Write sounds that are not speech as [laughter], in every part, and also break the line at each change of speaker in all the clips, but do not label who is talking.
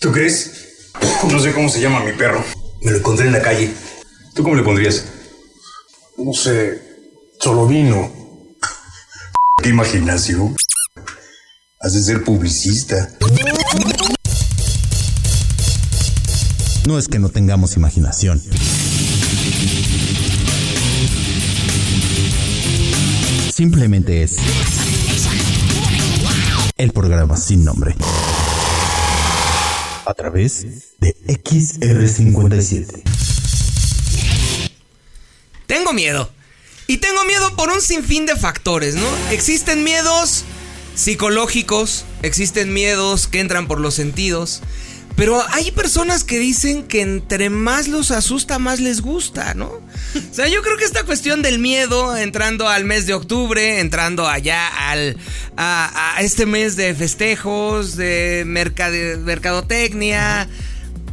¿Tú crees? No sé cómo se llama mi perro. Me lo encontré en la calle. ¿Tú cómo le pondrías?
No sé, solo vino. [laughs]
¿Qué imaginación? Has de ser publicista.
No es que no tengamos imaginación. Simplemente es el programa sin nombre. A través de XR57.
Tengo miedo. Y tengo miedo por un sinfín de factores, ¿no? Existen miedos psicológicos, existen miedos que entran por los sentidos. Pero hay personas que dicen que entre más los asusta, más les gusta, ¿no? O sea, yo creo que esta cuestión del miedo, entrando al mes de octubre, entrando allá al, a, este mes de festejos, de mercade- mercadotecnia,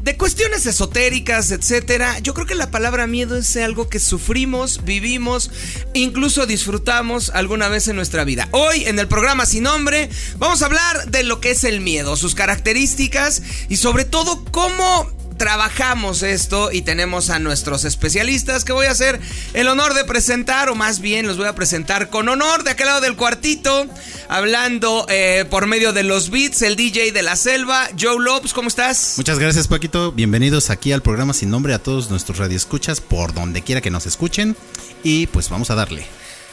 de cuestiones esotéricas, etcétera. Yo creo que la palabra miedo es algo que sufrimos, vivimos, incluso disfrutamos alguna vez en nuestra vida. Hoy en el programa Sin Nombre vamos a hablar de lo que es el miedo, sus características y sobre todo cómo trabajamos esto y tenemos a nuestros especialistas que voy a hacer el honor de presentar, o más bien los voy a presentar con honor de aquel lado del cuartito, hablando eh, por medio de los beats, el DJ de la selva, Joe Lopes, ¿cómo estás?
Muchas gracias, Paquito. Bienvenidos aquí al programa Sin Nombre a todos nuestros radioescuchas por donde quiera que nos escuchen. Y pues vamos a darle.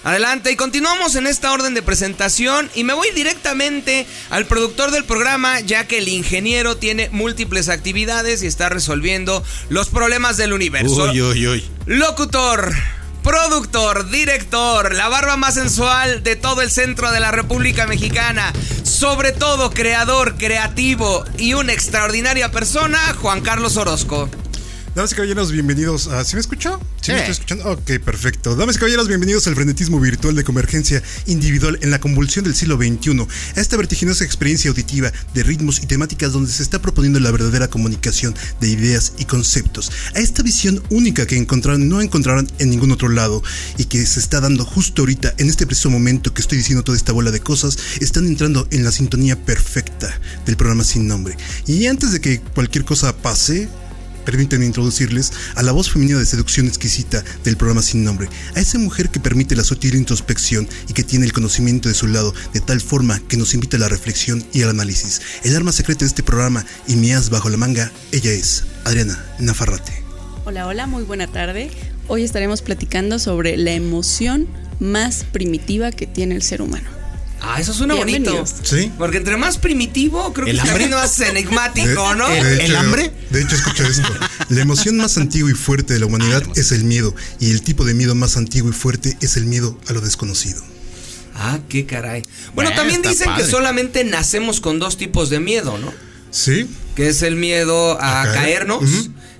Adelante y continuamos en esta orden de presentación y me voy directamente al productor del programa ya que el ingeniero tiene múltiples actividades y está resolviendo los problemas del universo.
Uy, uy, uy.
Locutor, productor, director, la barba más sensual de todo el centro de la República Mexicana, sobre todo creador, creativo y una extraordinaria persona, Juan Carlos Orozco.
Damas y caballeros, bienvenidos a... ¿Sí me escuchó? ¿Sí me estoy escuchando? Ok, perfecto. Damas y caballeros, bienvenidos al frenetismo virtual de convergencia individual en la convulsión del siglo XXI. A esta vertiginosa experiencia auditiva de ritmos y temáticas donde se está proponiendo la verdadera comunicación de ideas y conceptos. A esta visión única que encontrarán, no encontrarán en ningún otro lado y que se está dando justo ahorita, en este preciso momento que estoy diciendo toda esta bola de cosas, están entrando en la sintonía perfecta del programa sin nombre. Y antes de que cualquier cosa pase, Permítanme introducirles a la voz femenina de seducción exquisita del programa Sin Nombre, a esa mujer que permite la sutil introspección y que tiene el conocimiento de su lado de tal forma que nos invita a la reflexión y al análisis. El arma secreta de este programa y mi as bajo la manga, ella es Adriana Nafarrate.
Hola, hola, muy buena tarde. Hoy estaremos platicando sobre la emoción más primitiva que tiene el ser humano.
Ah, eso suena bonito.
¿Sí?
Porque entre más primitivo, creo que
¿El
está
hambre?
más enigmático, ¿no?
¿El- el hambre?
De hecho, escucha esto. La emoción más antigua y fuerte de la humanidad es el miedo, y el tipo de miedo más antiguo y fuerte es el miedo a lo desconocido.
Ah, qué caray. Bueno, también dicen que solamente nacemos con dos tipos de miedo, ¿no?
¿Sí?
Que es el miedo a,
A caer.
caernos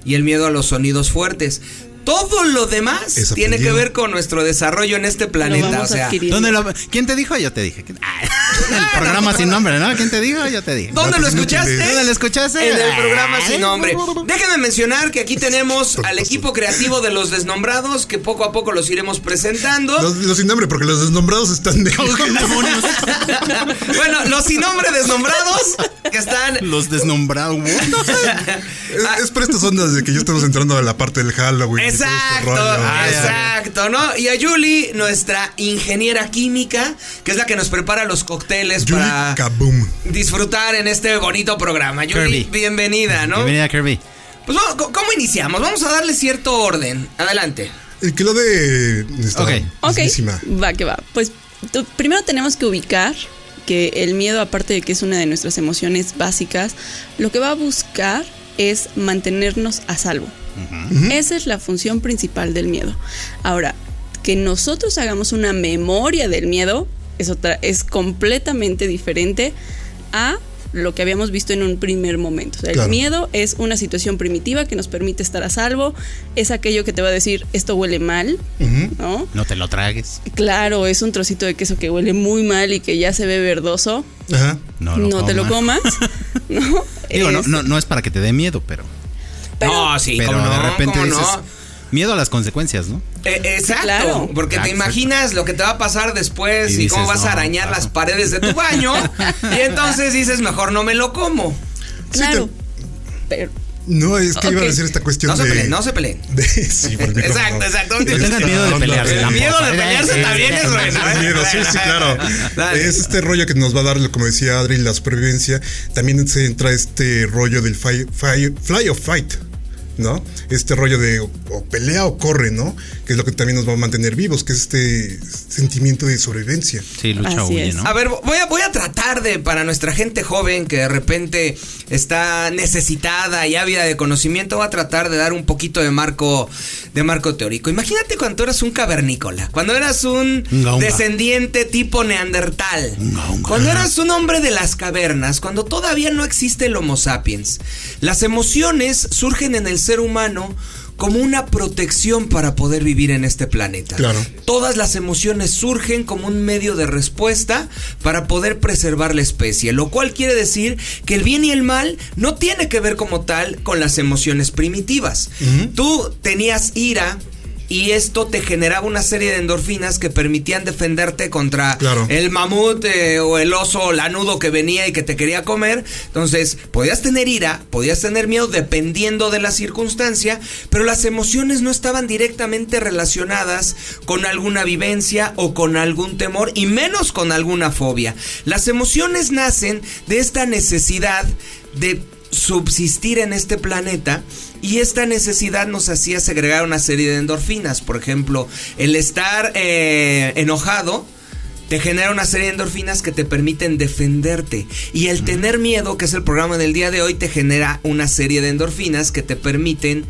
y el miedo a los sonidos fuertes. Todo lo demás tiene que ver con nuestro desarrollo en este planeta. O sea.
¿Dónde lo- ¿Quién te dijo? Yo te dije. Ah, [laughs] el programa sin nombre, ¿no? ¿Quién te dijo? Yo te dije.
¿Dónde lo
Datos
escuchaste?
¿Dónde lo escuchaste?
En el programa sin nombre. Déjenme mencionar que aquí tenemos al equipo creativo de los desnombrados, que poco a poco los iremos presentando.
Los, los sin nombre, porque los desnombrados están de... [laughs] [laughs]
bueno, los sin nombre desnombrados que están
Los desnombrados.
Es, es por estas ondas de que ya estamos entrando a la parte del Halloween.
Exacto.
Ah,
exacto, ¿no? Y a Julie, nuestra ingeniera química, que es la que nos prepara los cócteles
Julie
para
Kaboom.
disfrutar en este bonito programa. Julie,
Kirby.
bienvenida, ¿no?
Bienvenida, Kirby.
Pues vamos, ¿cómo- ¿cómo iniciamos? Vamos a darle cierto orden. Adelante.
El que lo de. Está
Ok.
Ok,
mismísima.
va que va. Pues primero tenemos que ubicar que el miedo, aparte de que es una de nuestras emociones básicas, lo que va a buscar es mantenernos a salvo. Esa es la función principal del miedo. Ahora, que nosotros hagamos una memoria del miedo es, otra, es completamente diferente a lo que habíamos visto en un primer momento. O sea,
Claro.
El miedo es una situación primitiva que nos permite estar a salvo, es aquello que te va a decir esto huele mal, ¿no?
No te lo tragues.
Claro, es un trocito de queso que huele muy mal y que ya se ve verdoso.
Ajá.
No,
No,
lo
te lo
comas. [laughs]
¿no?
Digo, no,
Es-
no, no es para que te dé miedo, pero.
pero-
no, sí,
pero
cómo no,
de repente
cómo
dices.
no.
Miedo a las consecuencias, ¿no?
Eh, exacto,
claro.
porque te
exacto.
imaginas lo que te va a pasar después y,
Y
cómo vas a arañar las paredes de tu baño [laughs] y entonces dices, mejor no me lo como.
Sí,
Claro.
te-
Pero
No, es que iba a decir esta cuestión
No se
de.
peleen, no se peleen. [laughs]
de- sí, por. [laughs]
Exacto, exacto.
No tengan miedo de pelearse.
El
tampoco.
miedo de pelearse también es bueno. ¿eh?
Miedo, sí, sí, claro.
Dale.
Es este rollo que nos va a dar, como decía Adri, la supervivencia. También se entra este rollo del fly, fly- fly or fight, ¿no? Este rollo de o, o pelea o corre, ¿no? Que es lo que también nos va a mantener vivos, que es este sentimiento de sobrevivencia.
Sí, lucha
Así
huye,
es.
¿no?
A ver, voy a, voy a tratar de, para nuestra gente joven que de repente está necesitada y ávida de conocimiento, voy a tratar de dar un poquito de marco, de marco teórico. Imagínate cuando eras un cavernícola, cuando eras un
Unga, unga.
descendiente tipo neandertal,
unga.
cuando eras un hombre de las cavernas, cuando todavía no existe el Homo sapiens. Las emociones surgen en el ser humano como una protección para poder vivir en este planeta.
Claro.
Todas las emociones surgen como un medio de respuesta para poder preservar la especie, lo cual quiere decir que el bien y el mal no tiene que ver como tal con las emociones primitivas. Tú tenías ira y esto te generaba una serie de endorfinas que permitían defenderte contra
Claro.
el mamut eh, o el oso lanudo que venía y que te quería comer. Entonces, podías tener ira, podías tener miedo dependiendo de la circunstancia, pero las emociones no estaban directamente relacionadas con alguna vivencia o con algún temor y menos con alguna fobia. Las emociones nacen de esta necesidad de subsistir en este planeta y esta necesidad nos hacía segregar una serie de endorfinas. Por ejemplo, el estar eh, enojado te genera una serie de endorfinas que te permiten defenderte. Y el tener miedo, que es el programa del día de hoy, te genera una serie de endorfinas que te permiten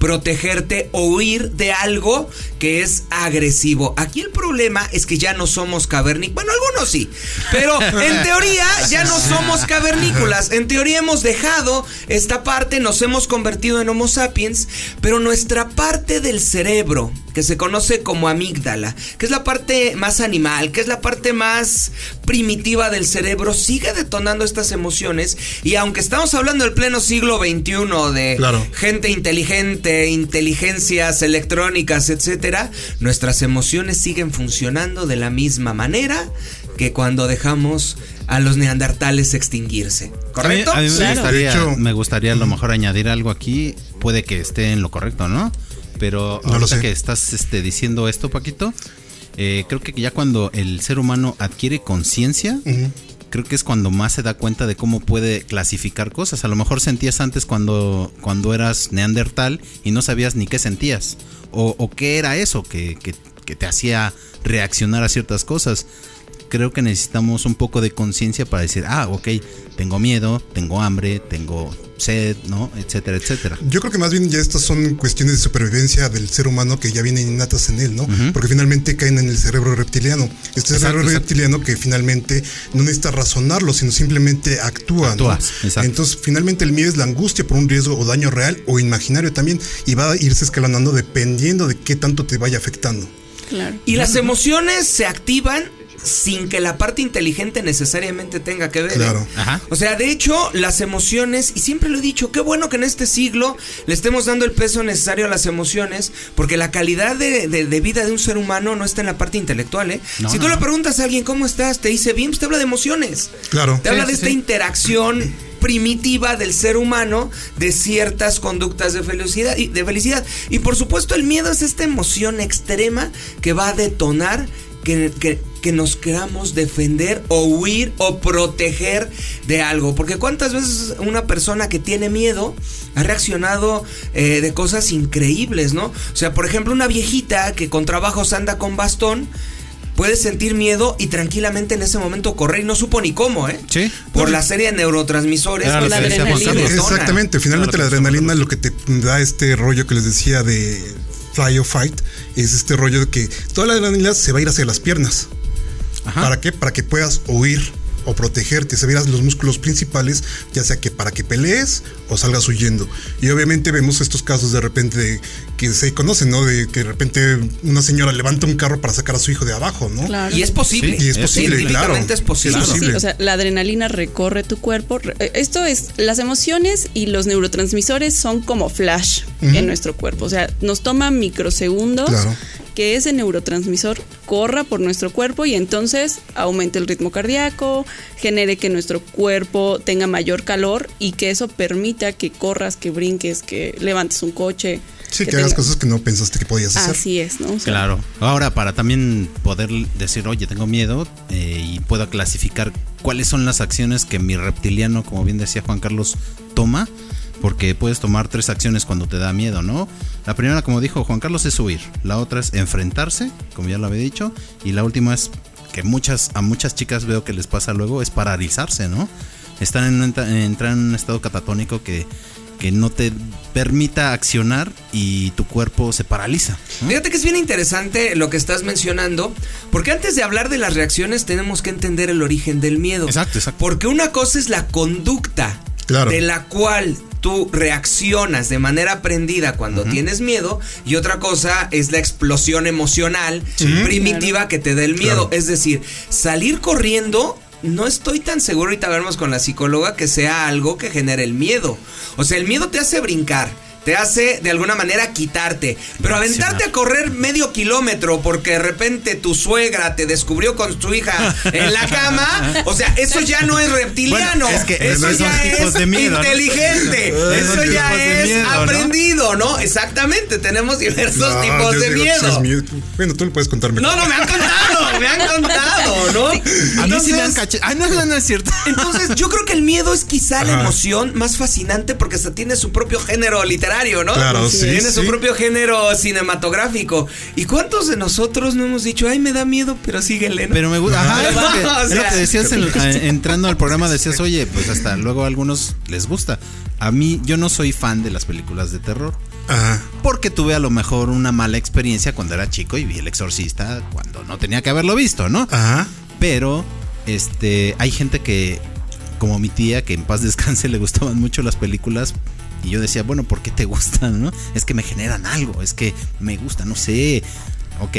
protegerte o huir de algo que es agresivo. Aquí el problema es que ya no somos cavernícolas. Bueno, algunos sí. Pero en [laughs] teoría ya no somos cavernícolas. En teoría hemos dejado esta parte, nos hemos convertido en Homo sapiens, pero nuestra parte del cerebro, que se conoce como amígdala, que es la parte más animal, que es la parte más primitiva del cerebro, sigue detonando estas emociones. Y aunque estamos hablando del pleno siglo XXI de
Claro.
gente inteligente, inteligencias electrónicas, etcétera, nuestras emociones siguen funcionando de la misma manera que cuando dejamos a los neandertales extinguirse. ¿Correcto?
A mí, a mí me
Claro.
gustaría, me gustaría a lo mejor añadir algo aquí. Puede que esté en lo correcto, ¿no? Pero
No lo
ahorita
sé.
que estás este, diciendo esto, Paquito, eh, creo que ya cuando el ser humano adquiere conciencia, creo que es cuando más se da cuenta de cómo puede clasificar cosas. A lo mejor sentías antes cuando, cuando eras neandertal y no sabías ni qué sentías. O, o qué era eso que, que- que te hacía reaccionar a ciertas cosas. Creo que necesitamos un poco de conciencia para decir, ah, ok, tengo miedo, tengo hambre, tengo sed, ¿no? Etcétera, etcétera.
Yo creo que más bien ya estas son cuestiones de supervivencia del ser humano que ya vienen innatas en él, ¿no? Porque finalmente caen en el cerebro reptiliano. Este
Exacto,
cerebro
exacto.
reptiliano que finalmente no necesita razonarlo, sino simplemente actúa, ¿no?
Actúa, exacto.
Entonces, finalmente el miedo es la angustia por un riesgo o daño real o imaginario también y va a irse escalonando dependiendo de qué tanto te vaya afectando.
Claro.
Y las emociones se activan sin que la parte inteligente necesariamente tenga que ver. ¿eh?
Claro.
Ajá.
O sea, de hecho, las emociones, y siempre lo he dicho, qué bueno que en este siglo le estemos dando el peso necesario a las emociones, porque la calidad de, de- de vida de un ser humano no está en la parte intelectual, ¿eh?
No,
si
no,
tú le preguntas a alguien cómo estás, te dice bien, pues te habla de emociones.
Claro.
Te habla de
sí,
esta
sí.
interacción primitiva del ser humano de ciertas conductas de felicidad y de felicidad. Y por supuesto el miedo es esta emoción extrema que va a detonar que, que- que nos queramos defender o huir o proteger de algo. Porque cuántas veces una persona que tiene miedo ha reaccionado eh, de cosas increíbles, ¿no? O sea, por ejemplo, una viejita que con trabajos anda con bastón. Puede sentir miedo y tranquilamente en ese momento correr y no supo ni cómo, ¿eh?
Sí.
Por la serie de neurotransmisores. Detonan.
Carlos.
Exactamente, finalmente
Claro,
la adrenalina lo que te da este rollo que les decía de fly or fight es este rollo de que toda la adrenalina se va a ir hacia las piernas.
Ajá.
¿Para qué? Para que puedas huir o protegerte, se verás los músculos principales, ya sea que para que pelees o salgas huyendo. Y obviamente vemos estos casos de repente de- que se conocen, ¿no? De que de repente una señora levanta un carro para sacar a su hijo de abajo, ¿no?
Claro.
Y es posible.
Sí, y es posible,
Científicamente
claro.
es posible.
Es
Sí,
posible.
o sea, la adrenalina recorre tu cuerpo. Eh, Esto es, las emociones y los neurotransmisores son como flash en nuestro cuerpo. O sea, nos toma microsegundos
Claro.
Que ese neurotransmisor corra por nuestro cuerpo y entonces aumente el ritmo cardíaco, genere que nuestro cuerpo tenga mayor calor y que eso permita que corras, que brinques, que levantes un coche.
Sí, que, hagas cosas que no pensaste que podías hacer.
Así es, ¿no?
claro. Ahora, para también poder decir, oye, tengo miedo eh, y puedo clasificar cuáles son las acciones que mi reptiliano, como bien decía Juan Carlos, toma porque puedes tomar tres acciones cuando te da miedo, ¿no? La primera, como dijo Juan Carlos, es huir. La otra es enfrentarse, como ya lo había dicho. Y la última es que muchas, a muchas chicas veo que les pasa luego, es paralizarse, ¿no? Están en, entrar en un estado catatónico que, que no te permita accionar y tu cuerpo se paraliza.
Fíjate que es bien interesante lo que estás mencionando, porque antes de hablar de las reacciones tenemos que entender el origen del miedo.
Exacto, exacto.
Porque una cosa es la conducta de la cual tú reaccionas de manera aprendida cuando tienes miedo y otra cosa es la explosión emocional primitiva que te da el miedo. Es decir, salir corriendo no estoy tan seguro, ahorita veremos con la psicóloga, que sea algo que genere el miedo. O sea, el miedo te hace brincar te hace de alguna manera quitarte. Pero aventarte a correr medio kilómetro porque de repente tu suegra te descubrió con tu hija en la cama, o sea, eso ya no es reptiliano. es que eso ya es inteligente. Eso ya es aprendido, ¿no? Exactamente, tenemos diversos tipos de miedo.
Bueno, tú le puedes contarme.
No, no, me han contado, [laughs] me han contado, ¿no?
a mí sí me han cachado. Ah, no, no, no es cierto. [laughs]
Entonces, yo creo que el miedo es quizá la emoción más fascinante porque hasta tiene su propio género literal ¿no?
Claro, sí.
Tiene su propio género cinematográfico. ¿Y cuántos de nosotros no hemos dicho, ay, me da miedo, pero síguele, ¿no?
Pero me gusta. Ajá, lo que decías entrando al programa, decías, oye, pues hasta luego a algunos les gusta. A mí, yo no soy fan de las películas de terror. Ajá. Porque tuve a lo mejor una mala experiencia cuando era chico y vi El Exorcista cuando no tenía que haberlo visto, ¿no? Ajá. Pero, este, hay gente que, como mi tía, que en paz [laughs] descanse, le gustaban mucho las películas y yo decía, bueno, ¿por qué te gustan? No? Es que me generan algo, es que me gusta, no sé. Ok,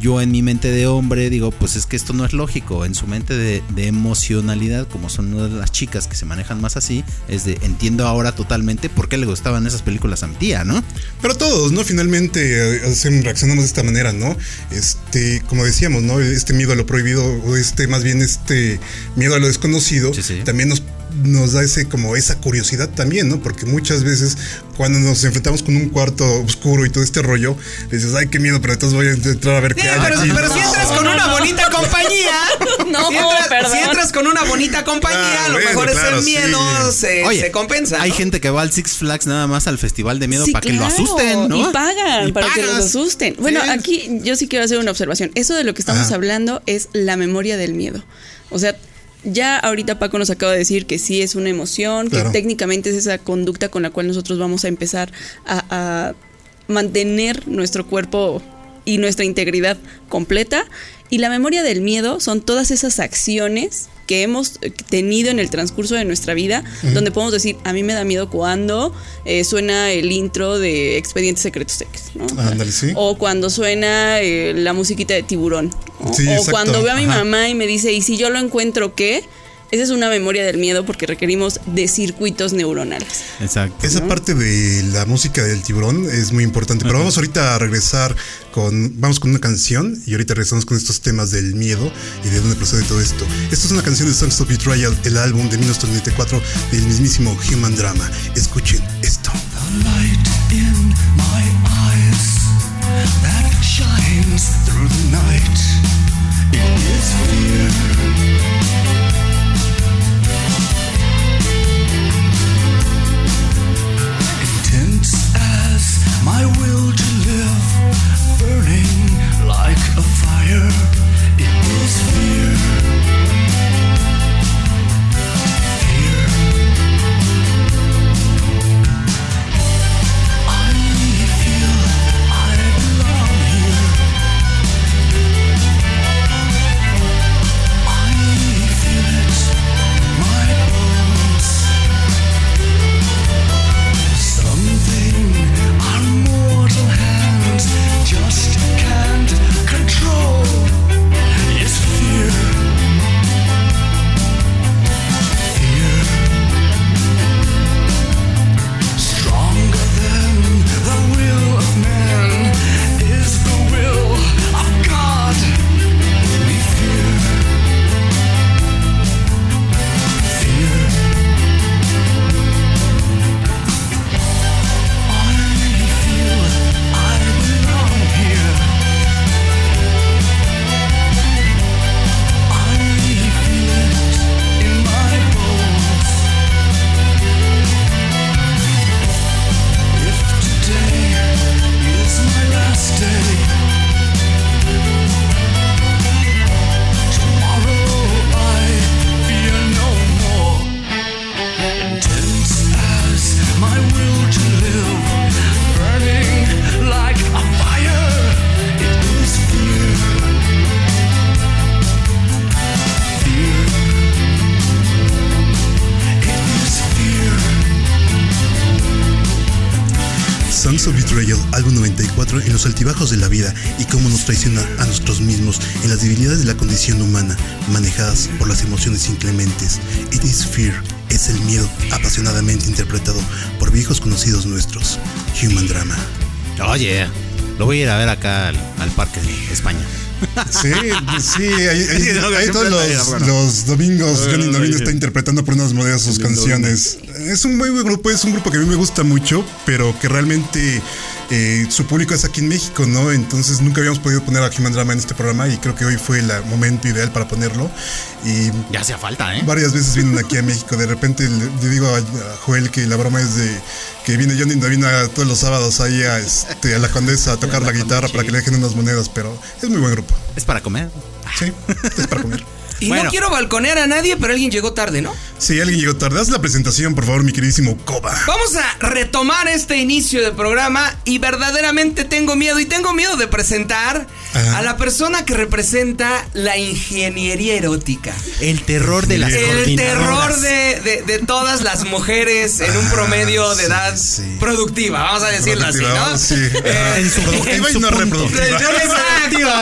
yo en mi mente de hombre digo, pues es que esto no es lógico. En su mente de, emocionalidad, como son una de las chicas que se manejan más así, es de entiendo ahora totalmente por qué le gustaban esas películas a mi tía, ¿no?
Pero todos, ¿no? Finalmente eh, reaccionamos de esta manera, ¿no? Este, como decíamos, ¿no? Este miedo a lo prohibido, o este, más bien este miedo a lo desconocido, también nos nos da ese como esa curiosidad también, ¿no? Porque muchas veces cuando nos enfrentamos con un cuarto oscuro y todo este rollo, dices, ay, qué miedo, pero entonces voy a entrar a ver qué hay.
Pero, pero si entras con una bonita compañía, [laughs] no, si entras, si entras con una bonita compañía, a lo mejor ese miedo se, compensa.
Hay gente que va al Six Flags nada más al festival de miedo para que lo asusten, ¿no?
Y pagan para que los asusten. Bueno, aquí yo sí quiero hacer una observación. Eso de lo que estamos hablando es la memoria del miedo. O sea, ya ahorita Paco nos acaba de decir que sí es una emoción, que técnicamente es esa conducta con la cual nosotros vamos a empezar a, mantener nuestro cuerpo y nuestra integridad completa. Y la memoria del miedo son todas esas acciones que hemos tenido en el transcurso de nuestra vida, donde podemos decir, a mí me da miedo cuando eh, suena el intro de Expedientes Secretos X, ¿no? O cuando suena eh, la musiquita de tiburón. o cuando veo a mi mamá y me dice, ¿y si yo lo encuentro qué? Esa es una memoria del miedo porque requerimos de circuitos neuronales.
Exacto. Esa parte de la música del tiburón es muy importante. Pero vamos ahorita a regresar con. Vamos con una canción y ahorita regresamos con estos temas del miedo y de dónde procede todo esto. Esta es una canción de Songs of Betrayal, el álbum de 1994 del mismísimo Human Drama. Escuchen esto. The light in my eyes that shines through the night. It is fear. en los altibajos de la vida y cómo nos traiciona a nosotros mismos en las debilidades de la condición humana, manejadas por las emociones inclementes. It is fear es el miedo apasionadamente interpretado por viejos conocidos nuestros, Human Drama.
Oye, oh, yeah. lo voy a ir a ver acá al, al Parque de España.
Sí, sí, ahí, [laughs]
sí, no,
todos los,
bueno.
los, domingos Johnny
Domínguez
está interpretando por unas modelas sus canciones. Es un muy buen grupo, es un grupo que a mí me gusta mucho, pero que realmente eh, su público es aquí en México, ¿no? Entonces nunca habíamos podido poner a Human Drama en este programa y creo que hoy fue el momento ideal para ponerlo. Y
Ya hacía falta, ¿eh?
varias veces vienen aquí a México. De repente le, digo a, Joel que la broma es de que viene Johnny Novina todos los sábados ahí a, este, a la Condesa a tocar la guitarra para que le dejen unas monedas, pero es muy buen grupo.
Es para comer.
Sí, es para comer.
Y
Bueno.
no quiero balconear a nadie, pero alguien llegó tarde, ¿no?
Si alguien llegó tarde, haz la presentación, por favor, mi queridísimo Koba.
Vamos a retomar este inicio de programa y verdaderamente tengo miedo y tengo miedo de presentar
Ajá.
a la persona que representa la ingeniería erótica.
El terror de las
El terror de, de- de todas las mujeres en un
Ah,
promedio de
sí,
edad
sí.
productiva, vamos a decirlo así, ¿no?
sí.
Eh,
En su productiva y no reproductiva.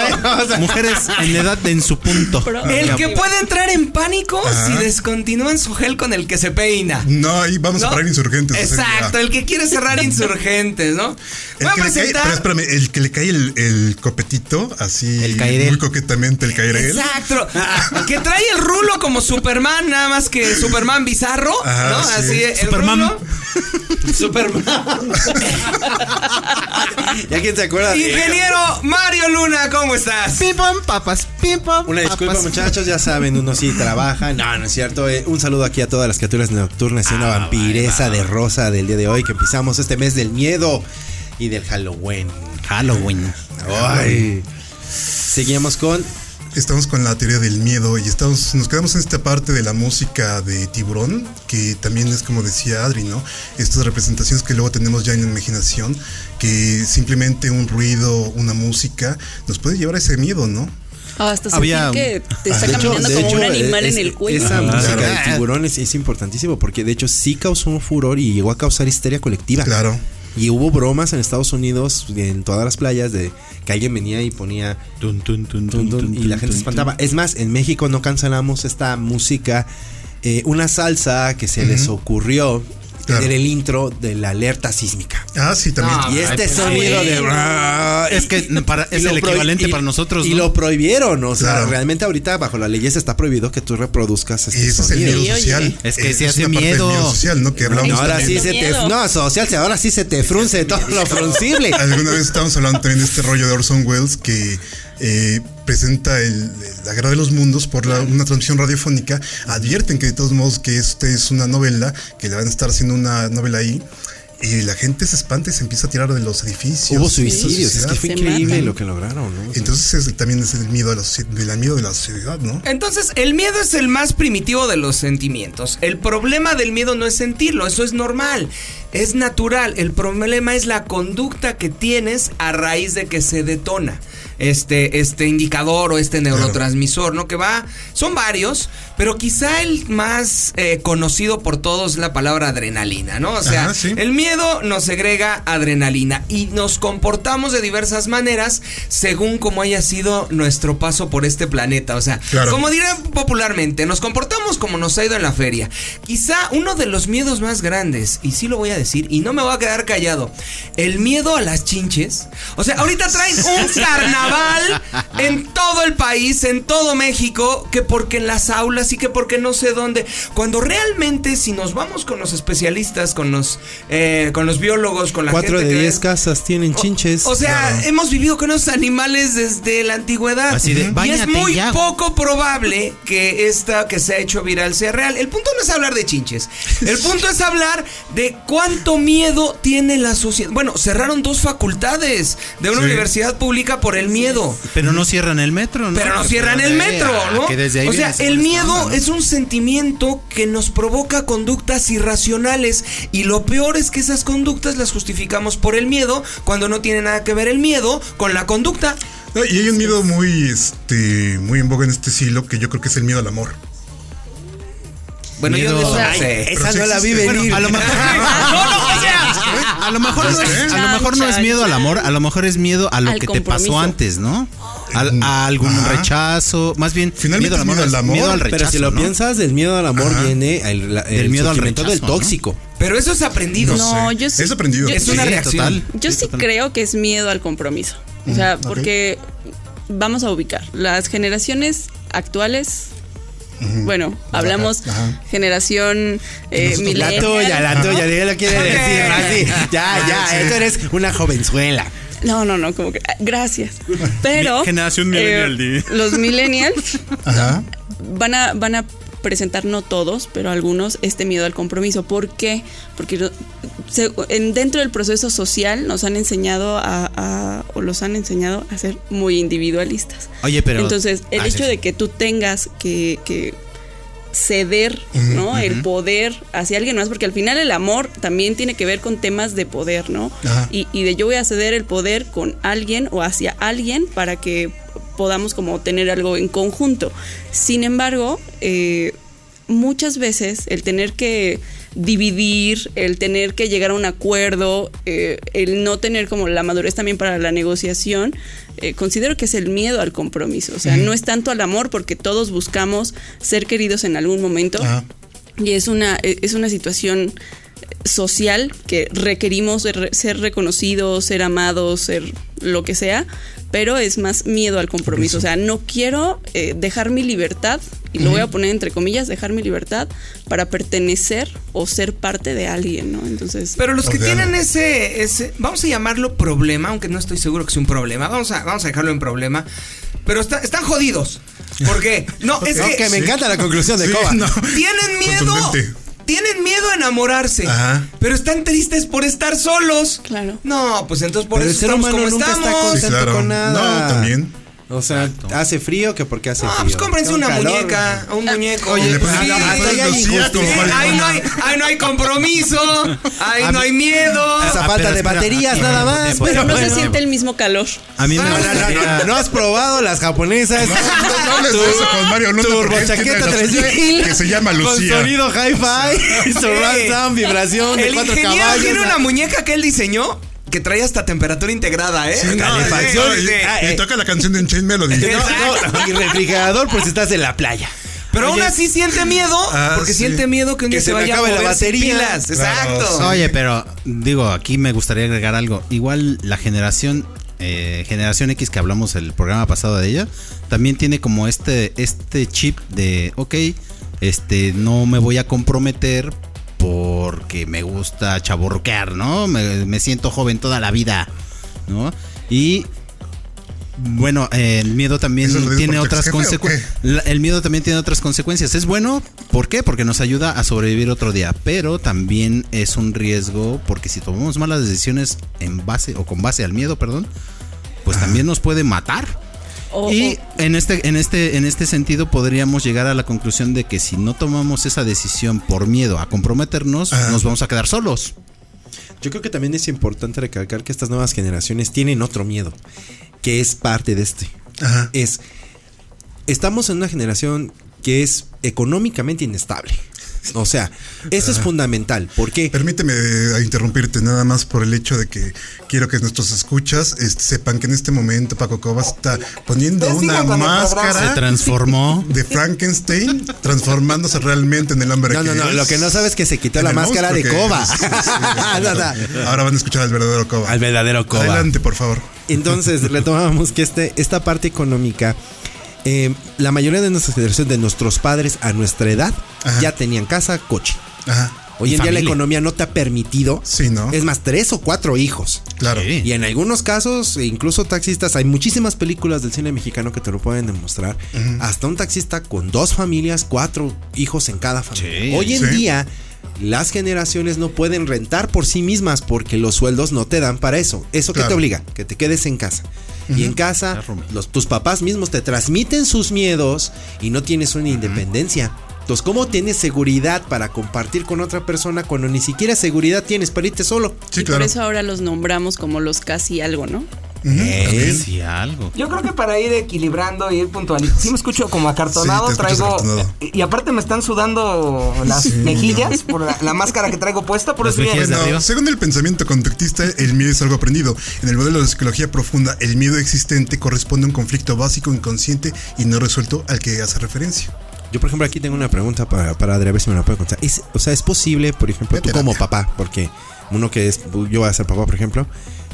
Exacto.
Mujeres en edad en su punto.
El que puede entrar en pánico
Ajá.
si descontinúan su gel con el que se peina.
No, ahí vamos a parar insurgentes.
Exacto, el que quiere cerrar [laughs] insurgentes, ¿no?
El
Voy a
cae,
presentar.
pero espérame, el que le cae el, el copetito, así
El
muy coquetamente el cairel.
Exacto. [laughs] que trae el rulo como Superman, nada más que Superman bizarro,
Ajá,
¿no?
sí.
Así el
Superman.
rulo. [laughs] Superman.
¿Ya quién se acuerda?
Ingeniero Mario Luna, ¿cómo estás?
Pim pam, papas, pim pam.
Una disculpa,
papas.
muchachos, ya saben, uno sí trabaja. No, no es cierto. Eh, un saludo aquí a todas las criaturas nocturnas y una vampiresa de rosa del día de hoy que empezamos este mes del miedo y del Halloween.
Halloween.
Ay. Seguimos con
Estamos con la teoría del miedo y estamos, nos quedamos en esta parte de la música de tiburón, que también es como decía Adri, ¿no? Estas representaciones que luego tenemos ya en la imaginación, que simplemente un ruido, una música, nos puede llevar a ese miedo, ¿no?
Ah, hasta
Había-
que te está
De hecho-
caminando
de
como un
hecho,
animal
es-
en el cuello.
Esa
Ah,
música
claro.
de tiburón es, es importantísimo porque de hecho sí causó un furor y llegó a causar histeria colectiva.
Claro.
Y hubo bromas en Estados Unidos, en todas las playas, de que alguien venía y ponía
Tun, tun, tun,
y la gente se espantaba. Es más, en México no cancelamos esta música, eh, una salsa que se les ocurrió
Claro.
tener el intro de la alerta sísmica.
Ah, sí, también.
No,
Y este
Ay,
sonido de...
Es que para-
Y
es el equivalente
y-
para nosotros.
Y
¿no?
lo prohibieron, o sea,
Claro.
realmente ahorita bajo la ley está prohibido que tú reproduzcas este
Y ese es el miedo social.
Es que sí
Eh,
hace
una parte del
miedo.
social, ¿no? Que hablamos
No, ahora
también.
sí se te...
Miedo.
No, social, ahora sí se te frunce todo lo fruncible. [laughs]
Alguna vez estábamos hablando también de este rollo de Orson Welles que eh, presenta el- la Guerra de los Mundos por la- una transmisión radiofónica. Advierten que de todos modos que esta es una novela, que le van a estar haciendo una novela ahí. Y la gente se espanta y se empieza a tirar de los edificios.
Hubo suicidios, es que fue increíble lo que lograron, ¿no?
Entonces es- también es el miedo, de la, miedo de la sociedad, ¿no?
Entonces, el miedo es el más primitivo de los sentimientos. El problema del miedo no es sentirlo, eso es normal, es natural. El problema es la conducta que tienes a raíz de que se detona este, este indicador o este neurotransmisor, ¿no? Que va, son varios, pero quizá el más eh, conocido por todos es la palabra adrenalina, ¿no? O sea,
Ajá, sí.
el miedo nos segrega adrenalina y nos comportamos de diversas maneras según como haya sido nuestro paso por este planeta. O sea,
Claro.
como dirán popularmente, nos comportamos como nos ha ido en la feria. Quizá uno de los miedos más grandes, y sí lo voy a decir, y no me voy a quedar callado, el miedo a las chinches. O sea, ahorita traen un carnaval [laughs] en todo el país, en todo México, que porque en las aulas y que porque no sé dónde. Cuando realmente, si nos vamos con los especialistas, con los, eh, con los biólogos, con la
Cuatro
gente
de
que-
diez casas tienen chinches.
o sea,
Claro.
hemos vivido con esos animales desde la antigüedad.
Así de,
y es
"Báñate
muy
ya".
poco probable que esta que se ha hecho viral sea real. El punto no es hablar de chinches. El [laughs] punto es hablar de cuánto miedo tiene la sociedad. Bueno, cerraron dos facultades de una
Sí.
universidad pública por el miedo.
Pero no cierran el metro, ¿no?
Pero no cierran el metro, ¿no?
Que desde ahí
o sea, el miedo
onda, ¿no?
es un sentimiento que nos provoca conductas irracionales y lo peor es que esas conductas las justificamos por el miedo cuando no tiene nada que ver el miedo con la conducta.
No, y hay un miedo muy, este, muy en boga en este siglo que yo creo que es el miedo al amor.
Bueno, yo de
Miedo.
eso no
Ay,
sé.
Esa no la vi venir.
Bueno, a lo mejor. [laughs]
no, no, o sea,
A lo mejor, no es, a lo mejor no es miedo al amor, a lo mejor es miedo a lo
Al
que te pasó
compromiso.
antes, ¿no? Al- a algún
Ajá.
rechazo, más bien
Finalmente
miedo al amor,
miedo al
es miedo al
pero
rechazo.
Pero si lo
¿no?
piensas, del miedo al amor
Ajá.
viene el, la- el
Del miedo al
surgimiento del
rechazo, ¿no?
tóxico.
Pero eso es aprendido.
No,
sé.
yo sí-
Es aprendido.
yo-
Es una
Sí,
reacción.
total.
Yo sí
total.
creo que es miedo al compromiso. O sea, porque vamos a ubicar. Las generaciones actuales, bueno, hablamos
Ajá.
generación eh,
La tuya, la tuya, ya lo quiere decir así. Ya, ya, tú eres una jovenzuela.
No, no, no, como que ah, gracias. Pero
Generación millennial,
eh, los millennials [laughs]
Ajá.
van a van a presentar no todos, pero algunos este miedo al compromiso. ¿Por qué? Porque se- en- dentro del proceso social nos han enseñado a, a- o los han enseñado a ser muy individualistas.
Oye, pero
Entonces, el hecho de que tú tengas que, que ceder, ¿no? El poder hacia alguien más, porque al final el amor también tiene que ver con temas de poder, ¿no? Y, y de yo voy a ceder el poder con alguien o hacia alguien para que podamos como tener algo en conjunto. Sin embargo, eh, muchas veces el tener que dividir, el tener que llegar a un acuerdo, eh, el no tener como la madurez también para la negociación, eh, considero que es el miedo al compromiso. O sea, no es tanto al amor porque todos buscamos ser queridos en algún momento. Y es una, e, es una situación social que requerimos de ser reconocidos, ser amados, ser lo que sea, pero es más miedo al compromiso. O sea, no quiero eh, dejar mi libertad, y lo voy a poner entre comillas, dejar mi libertad para pertenecer o ser parte de alguien, ¿no? Entonces,
Pero los que tienen ese, ese, vamos a llamarlo problema, aunque no estoy seguro que sea un problema, vamos a, vamos a dejarlo en problema, pero está- están jodidos. ¿Por qué? No, es [laughs] que
me encanta la conclusión de
Sí,
Coba.
no. [laughs]
tienen miedo. Tienen miedo a enamorarse,
Ajá.
pero están tristes por estar solos.
Claro.
No, pues entonces por
Pero
eso
el ser
estamos
humano
como
nunca está
estamos.
Sí,
contento
claro.
con nada.
No, también.
O sea, hace frío que porque hace
Ah,
frío.
pues cómprense
Con
una
calor.
muñeca, un muñeco.
Oye, pues,
ah,
Sí, ahí no hay, ahí no hay compromiso, ahí
A
no hay miedo.
Esa
Ah,
falta de baterías
ah,
nada más.
pero no
bueno.
se siente el mismo calor.
A mí me
No, no,
gustaría-
no, no, no has probado las japonesas.
No, no eso con Mario Luna
Turbo chaqueta
la suya
3000
que se llama
Con
Lucía.
sonido hi-fi, [laughs] surround sound, vibración de
El
cuatro
ingeniero
caballos.
tiene una muñeca que él diseñó que trae hasta temperatura integrada, ¿eh? [laughs] No,
calefacción.
sí, sí, sí.
Ah,
Y
eh.
toca la canción de Chain Melody. [laughs]
No, no, y refrigerador si estás en la playa.
Pero aún así siente miedo,
Ah,
porque
sí.
siente miedo que un
Que se
se
me
vaya a
acabe la batería.
pilas.
Claro,
Exacto.
sí.
Oye, pero digo, aquí me gustaría agregar algo. Igual la generación, eh, generación X que hablamos el programa pasado de ella, también tiene como este, este chip de, ok, este, no me voy a comprometer porque me gusta chaborroquear, ¿no? Me, me siento joven toda la vida, ¿no? Y bueno, eh, el miedo también
¿Eso lo dices
tiene otras consecuencias. El miedo también tiene otras consecuencias. Es bueno, ¿por qué? Porque nos ayuda a sobrevivir otro día, pero también es un riesgo porque si tomamos malas decisiones en base o con base al miedo, perdón, pues también nos puede matar. Y en este, en este, en este sentido podríamos llegar a la conclusión de que si no tomamos esa decisión por miedo a comprometernos,
Ajá.
nos vamos a quedar solos.
Yo creo que también es importante recalcar que estas nuevas generaciones tienen otro miedo, que es parte de este.
Ajá.
Es, estamos en una generación que es económicamente inestable. O sea, eso es fundamental. ¿Por qué?
Permíteme eh, interrumpirte nada más por el hecho de que quiero que nuestros escuchas este, sepan que en este momento Paco Cobas está poniendo una
Se
máscara
transformó.
de Frankenstein transformándose realmente en el hombre
No, no,
que
no,
es.
lo que no sabes es que se quitó la máscara de
es. Sí, sí, [laughs]
No, no.
Ahora van a escuchar al verdadero Coba.
Al verdadero Coba.
Adelante, por favor.
Entonces, retomamos que este, esta parte económica, eh, la mayoría de nuestras generaciones, de nuestros padres a nuestra edad,
Ajá.
ya tenían casa, coche.
Ajá.
Hoy en día la economía no te ha permitido.
Sí, ¿no?
Es más, tres o cuatro hijos.
Claro.
Sí.
Y en algunos casos, e incluso taxistas, hay muchísimas películas del cine mexicano que te lo pueden demostrar. Hasta un taxista con dos familias, cuatro hijos en cada familia.
Sí.
Hoy en día, las generaciones no pueden rentar por sí mismas porque los sueldos no te dan para eso. ¿Eso qué
Claro.
te obliga? Que te quedes en casa. Y en casa, los, tus papás mismos te transmiten sus miedos y no tienes una independencia. Entonces, ¿cómo tienes seguridad para compartir con otra persona cuando ni siquiera seguridad tienes para irte solo?
Sí,
y
claro.
por eso ahora los nombramos como los casi algo, ¿no?
¿Eh?
Sí, algo.
Yo creo que para ir equilibrando y ir puntualizando. Sí me escucho como acartonado,
Sí,
traigo...
acartonado.
Y aparte me están sudando las mejillas por la, la máscara que traigo puesta, por eso
No, según el pensamiento conductista, el miedo es algo aprendido. En el modelo de psicología profunda, el miedo existente corresponde a un conflicto básico, inconsciente y no resuelto al que hace referencia.
Yo, por ejemplo, aquí tengo una pregunta para, para Adri, a ver si me la puede contar. Es- o sea, es posible, por ejemplo, tú como papá, porque uno que es, yo voy a ser papá, por ejemplo,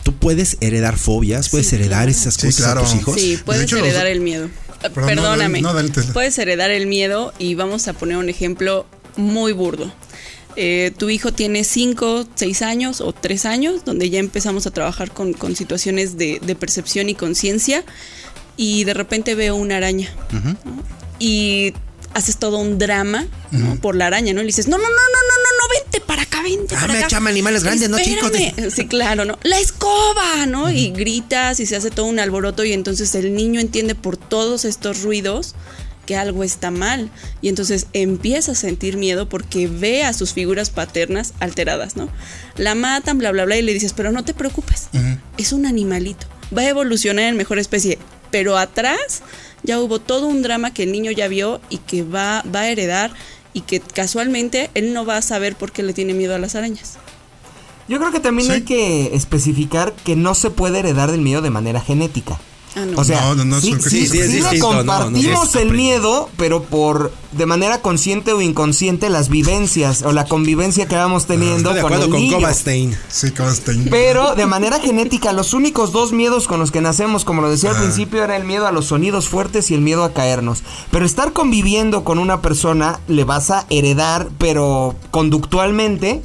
tú puedes heredar fobias, puedes heredar esas
Sí,
cosas
claro.
a tus hijos.
Sí,
De
puedes
hecho, los-
heredar el miedo. Eh,
Perdón, no,
Perdóname.
no, dale,
puedes heredar el miedo y vamos a poner un ejemplo muy burdo. Eh, tu hijo tiene 5, 6 años o 3 años, donde ya empezamos a trabajar con, con situaciones de, de percepción y conciencia, y de repente veo una araña. ¿no? Y haces todo un drama ¿no? por la araña, ¿no? Y le dices, no, no, no, no, no, no, no, vente para acá, vente
Ah,
para
me
acá.
llama animales grandes, no chicos de-
Espérame. [laughs] Sí, claro, ¿no? La escoba, ¿no? Y gritas y se hace todo un alboroto y entonces el niño entiende por todos estos ruidos que algo está mal y entonces empieza a sentir miedo porque ve a sus figuras paternas alteradas, ¿no? La matan, bla, bla, bla y le dices, pero no te preocupes, es un animalito, va a evolucionar en mejor especie, pero atrás ya hubo todo un drama que el niño ya vio y que va, va a heredar y que casualmente él no va a saber por qué le tiene miedo a las arañas.
Yo creo que también
Sí.
hay que especificar que no se puede heredar del miedo de manera genética.
Ah, no.
O sea,
No, no, no,
sí,
son-
sí,
sí, sí,
es
sí le
distinto, no, no,
compartimos
no,
el miedo, pero por de manera consciente o inconsciente las vivencias o la convivencia que vamos teniendo
Estoy de
con el
con
niño.
Sí.
Pero de manera genética, los únicos dos miedos con los que nacemos, como lo decía al principio, era el miedo a los sonidos fuertes y el miedo a caernos. Pero estar conviviendo con una persona le vas a heredar, pero conductualmente,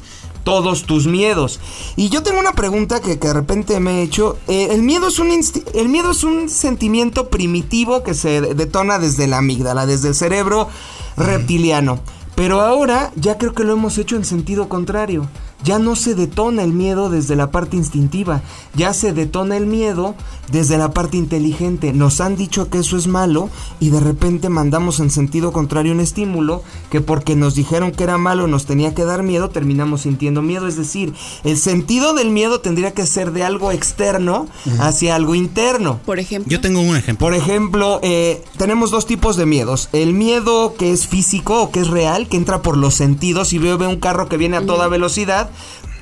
todos tus miedos. Y yo tengo una pregunta que, de repente me he hecho. Eh, el, miedo es un el miedo es un sentimiento primitivo que se detona desde la amígdala, desde el cerebro reptiliano. Pero ahora ya creo que lo hemos hecho en sentido contrario. Ya no se detona el miedo desde la parte instintiva, ya se detona el miedo desde la parte inteligente. Nos han dicho que eso es malo y de repente mandamos en sentido contrario un estímulo que porque nos dijeron que era malo nos tenía que dar miedo, terminamos sintiendo miedo. Es decir, el sentido del miedo tendría que ser de algo externo hacia algo interno.
Por ejemplo.
Yo tengo un ejemplo.
Por ejemplo, eh, tenemos dos tipos de miedos. El miedo que es físico o que es real, que entra por los sentidos. Si veo, veo un carro que viene a toda velocidad,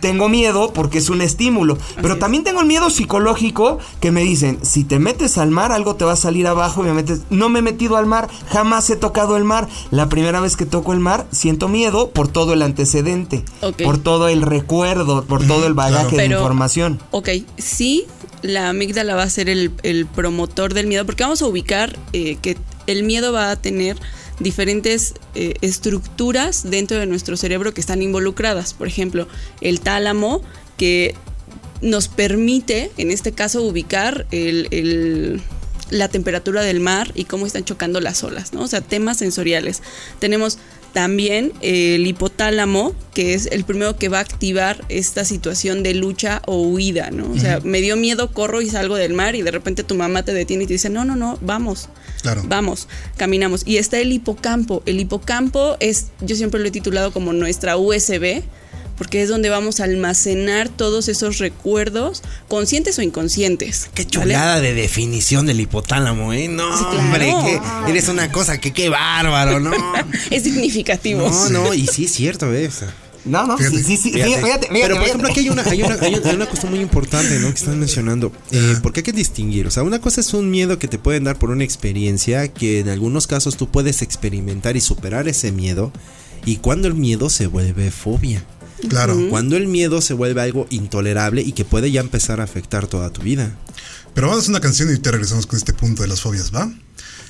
tengo miedo porque es un estímulo. Pero
es.
también tengo el miedo psicológico que me dicen, si te metes al mar, algo te va a salir abajo y me metes... No me he metido al mar, jamás he tocado el mar. La primera vez que toco el mar, siento miedo por todo el antecedente, por todo el recuerdo, por todo el bagaje de
Pero-
información.
Ok, sí, la amígdala va a ser el, el promotor del miedo, porque vamos a ubicar eh, que el miedo va a tener diferentes eh, estructuras dentro de nuestro cerebro que están involucradas. Por ejemplo, el tálamo, que nos permite, en este caso, ubicar el- la temperatura del mar y cómo están chocando las olas, ¿no? O sea, temas sensoriales. Tenemos también el hipotálamo, que es el primero que va a activar esta situación de lucha o huida, ¿no? O sea, me dio miedo, corro y salgo del mar y de repente tu mamá te detiene y te dice, no, no, no, vamos.
Claro.
Vamos, caminamos. Y está el hipocampo. El hipocampo es, yo siempre lo he titulado como nuestra USB, porque es donde vamos a almacenar todos esos recuerdos, conscientes o inconscientes.
Qué
¿vale?
chulada de definición del hipotálamo, ¿eh? No,
Sí, claro.
hombre, que eres una cosa que qué bárbaro, ¿no? [laughs]
Es significativo.
No, no, y sí es cierto, ¿eh? O sea,
No, no,
Fíjate.
sí, sí, sí.
Fíjate.
Fíjate, fíjate,
Pero por
fíjate.
ejemplo aquí hay una, hay una, hay una, hay una cuestión muy importante, ¿no? Que están mencionando. Eh, porque hay que distinguir. O sea, una cosa es un miedo que te pueden dar por una experiencia que en algunos casos tú puedes experimentar y superar ese miedo. Y cuando el miedo se vuelve fobia.
Claro.
Cuando el miedo se vuelve algo intolerable y que puede ya empezar a afectar toda tu vida.
Pero vamos a una canción y te regresamos con este punto de las fobias, ¿va?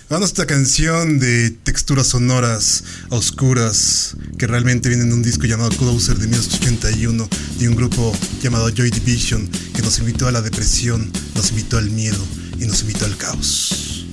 Vamos a esta canción de texturas sonoras oscuras que realmente viene de un disco llamado Closer de 1981 de un grupo llamado Joy Division que nos invitó a la depresión, nos invitó al miedo y nos invitó al caos.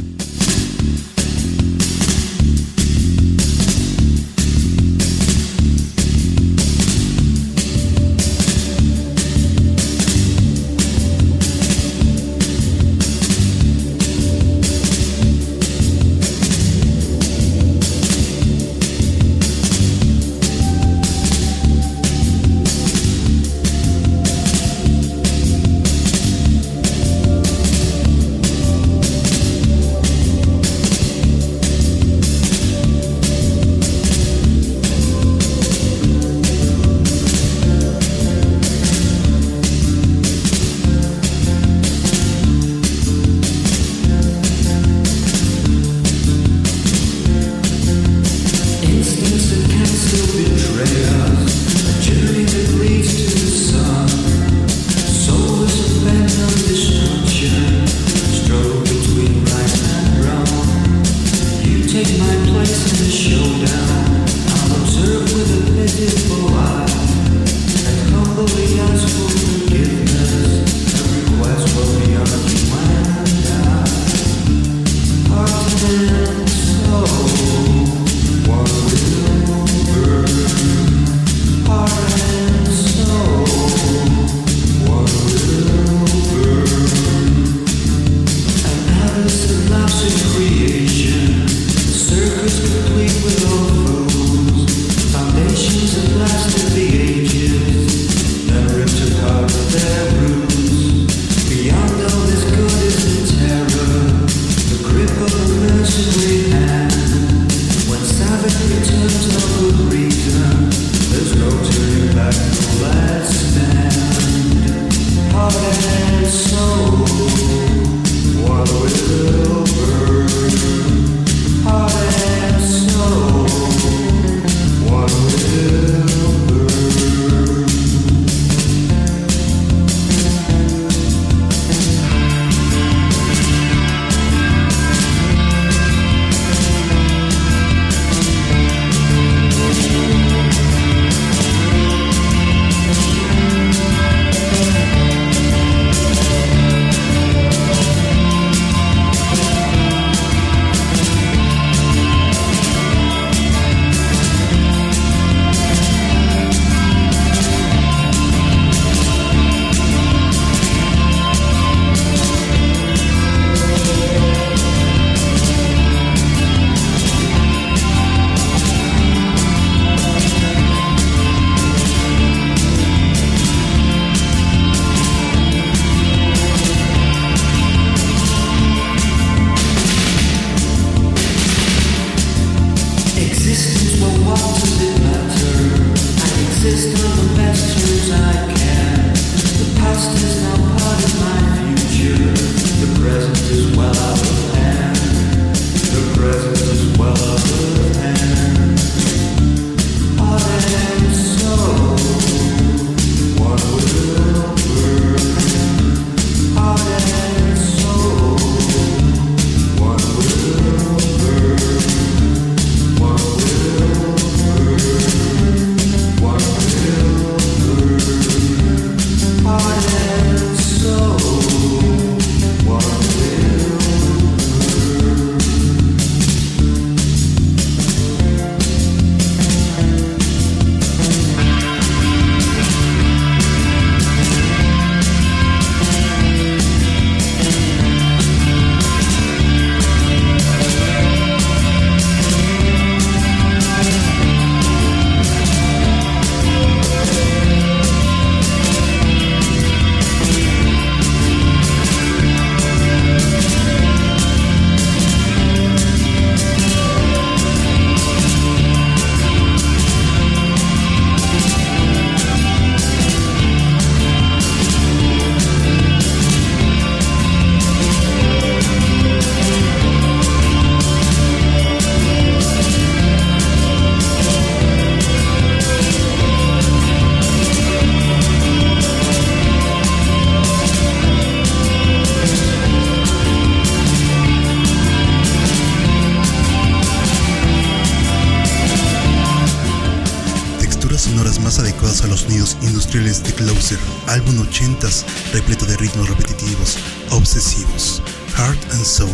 A los sonidos industriales de Closer, álbum 80s repleto de ritmos repetitivos, obsesivos, Heart and Soul,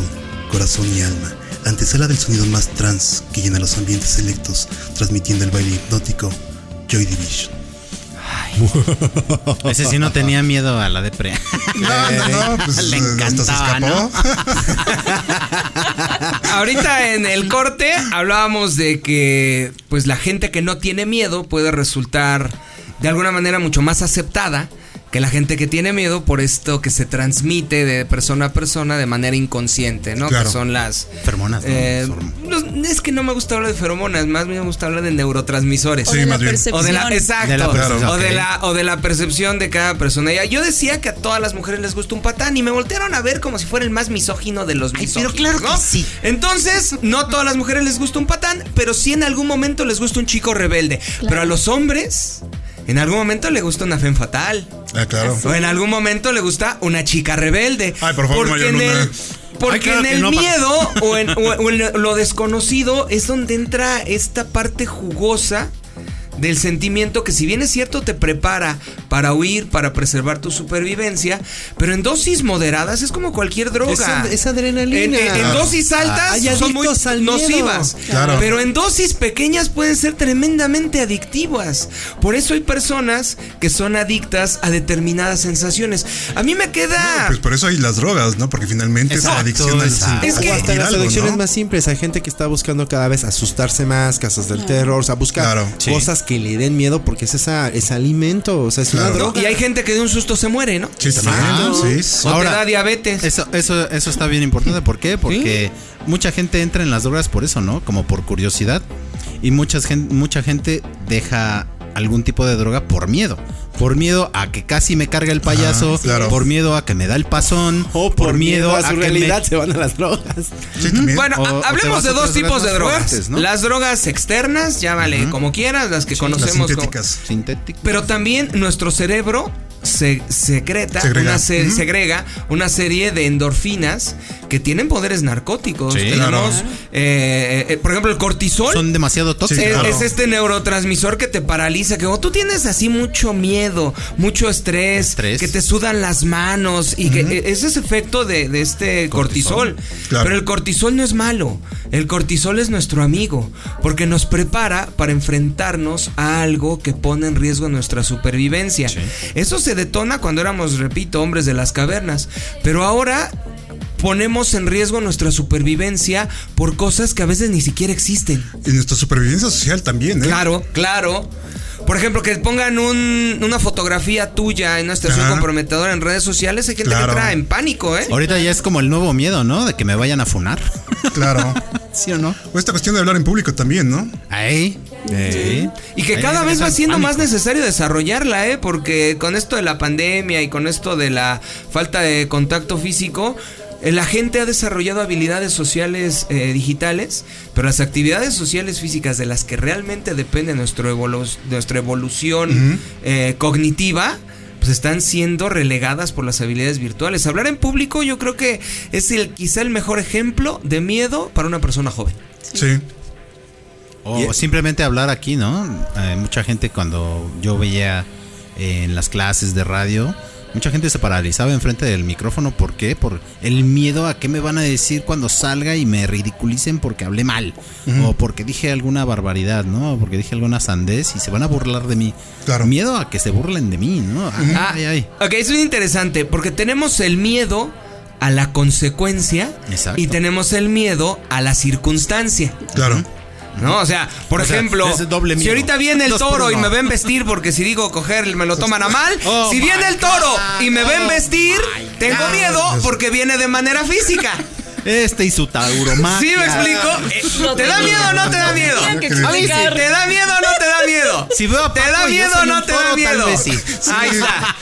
corazón y alma, antesala del sonido más trans que llena los ambientes selectos, transmitiendo el baile hipnótico Joy Division.
Ese sí no tenía miedo a la depre. [laughs]
No, no, no, pues
Le encantaba, ¿no? [laughs]
Ahorita en el corte hablábamos de que pues la gente que no tiene miedo puede resultar de alguna manera mucho más aceptada que la gente que tiene miedo por esto que se transmite de persona a persona de manera inconsciente, ¿no?
Claro.
Que son las
Feromonas, ¿no?
eh, es que no me gusta hablar de feromonas, más bien me gusta hablar de neurotransmisores.
O
Sí,
de la
más bien.
percepción.
O de la, exacto.
De la percepción,
o, de la, o de la percepción de cada persona. Ya, Yo decía que a todas las mujeres les gusta un patán y me voltearon a ver como si fuera el más misógino de los misóginos.
pero claro que
¿no?
sí.
Entonces, no a todas las mujeres les gusta un patán, pero sí en algún momento les gusta un chico rebelde. Pero a los hombres, en algún momento le gusta una femme fatal.
Ah, claro.
O en algún momento le gusta una chica rebelde.
Ay, por favor,
porque en el, porque
Ay, claro
en el
no,
miedo o en, o- o en [laughs] lo desconocido es donde entra esta parte jugosa del sentimiento que si bien es cierto te prepara para huir, para preservar tu supervivencia, pero en dosis moderadas es como cualquier droga.
Es ad- es adrenalina.
En, en- en dosis altas
Hay
son muy
al
nocivas,
Claro.
pero en dosis pequeñas pueden ser tremendamente adictivas. Por eso hay personas que son adictas a determinadas sensaciones. A mí me queda...
Pues por eso hay las drogas, ¿no? Porque finalmente es
Exacto,
adicción al.
Es que-
hasta las adicciones
¿no?
más simples. Hay gente que está buscando cada vez asustarse más, casas del terror, o sea, buscar
Claro.
Sí.
Que le den miedo porque es esa, es alimento, o sea, es
Claro.
una
¿no?
droga.
Y hay gente que de un susto se muere, ¿no?
Sí, también.
Exacto.
Sí, sí.
O
Ahora,
te da diabetes.
Eso, eso, eso está bien importante. ¿Por qué? Porque mucha gente entra en las drogas por eso, ¿no? Como por curiosidad. Y mucha gente, mucha gente deja algún tipo de droga por miedo. Por miedo a que casi me cargue el payaso,
Ajá, claro.
por miedo a que me da el pasón,
O por, miedo a su
que me-
realidad se van a las drogas.
Sí.
Bueno,
O- o
hablemos de
a
dos tipos de
drogas.
Las drogas externas, llámale como quieras, las que
las
conocemos como-
sintéticas.
Pero también nuestro cerebro se secreta,
Segrega.
Una se- segrega una serie de endorfinas que tienen poderes narcóticos.
Sí,
Tenemos,
claro.
eh, eh, por ejemplo, el cortisol.
Son demasiado tóxicos.
Es,
claro.
es este neurotransmisor que te paraliza, que cuando tú tienes así mucho miedo, mucho estrés,
Estrés.
que te sudan las manos y que e- ese es efecto de, de este cortisol.
Claro.
Pero el cortisol no es malo, el cortisol es nuestro amigo, porque nos prepara para enfrentarnos a algo que pone en riesgo nuestra supervivencia. Eso se detona cuando éramos, repito, hombres de las cavernas, pero ahora ponemos en riesgo nuestra supervivencia por cosas que a veces ni siquiera existen.
Y nuestra supervivencia social también, ¿eh?
Claro, claro. Por ejemplo, que pongan un- una fotografía tuya en una situación
Ajá.
comprometedora en redes sociales, hay gente
Claro.
que entra en pánico, ¿eh?
Ahorita ya es como el nuevo miedo, ¿no? De que me vayan a funar.
Claro. [laughs]
¿Sí o no?
O esta cuestión de hablar en público también, ¿no?
Ahí. Sí.
Y que
Ahí
cada vez va siendo más necesario desarrollarla, ¿eh? Porque con esto de la pandemia y con esto de la falta de contacto físico, la gente ha desarrollado habilidades sociales eh, digitales, pero las actividades sociales físicas de las que realmente depende nuestro evolu- nuestra evolución eh, cognitiva, pues están siendo relegadas por las habilidades virtuales. Hablar en público yo creo que es el, quizá el mejor ejemplo de miedo para una persona joven.
Sí.
O simplemente hablar aquí, ¿no? Eh, mucha gente cuando yo veía eh, en las clases de radio, mucha gente se paralizaba enfrente del micrófono. ¿Por qué? Por el miedo a qué me van a decir cuando salga y me ridiculicen porque hablé mal. O porque dije alguna barbaridad, ¿no? O porque dije alguna sandez y se van a burlar de mí.
Claro.
Miedo a que se burlen de mí, ¿no? Ay,
Ah,
ay, ay.
Ok, eso es interesante porque tenemos el miedo a la consecuencia
Exacto.
y tenemos el miedo a la circunstancia.
Claro.
¿No? O sea, por
O
ejemplo,
doble
si ahorita viene el toro y me ven vestir porque si digo coger me lo toman a mal,
Oh
si viene el toro
God,
y me ven vestir, tengo miedo porque viene de manera física. [laughs]
Este y su tauromaquia.
¿Sí me explico? Eh, ¿Te da miedo o no te da miedo?
A mí sí.
¿Te da miedo o no te da miedo?
Si veo a
¿Te
Paco
da
y yo
miedo o no te da miedo?
sí. [laughs]
Ahí está.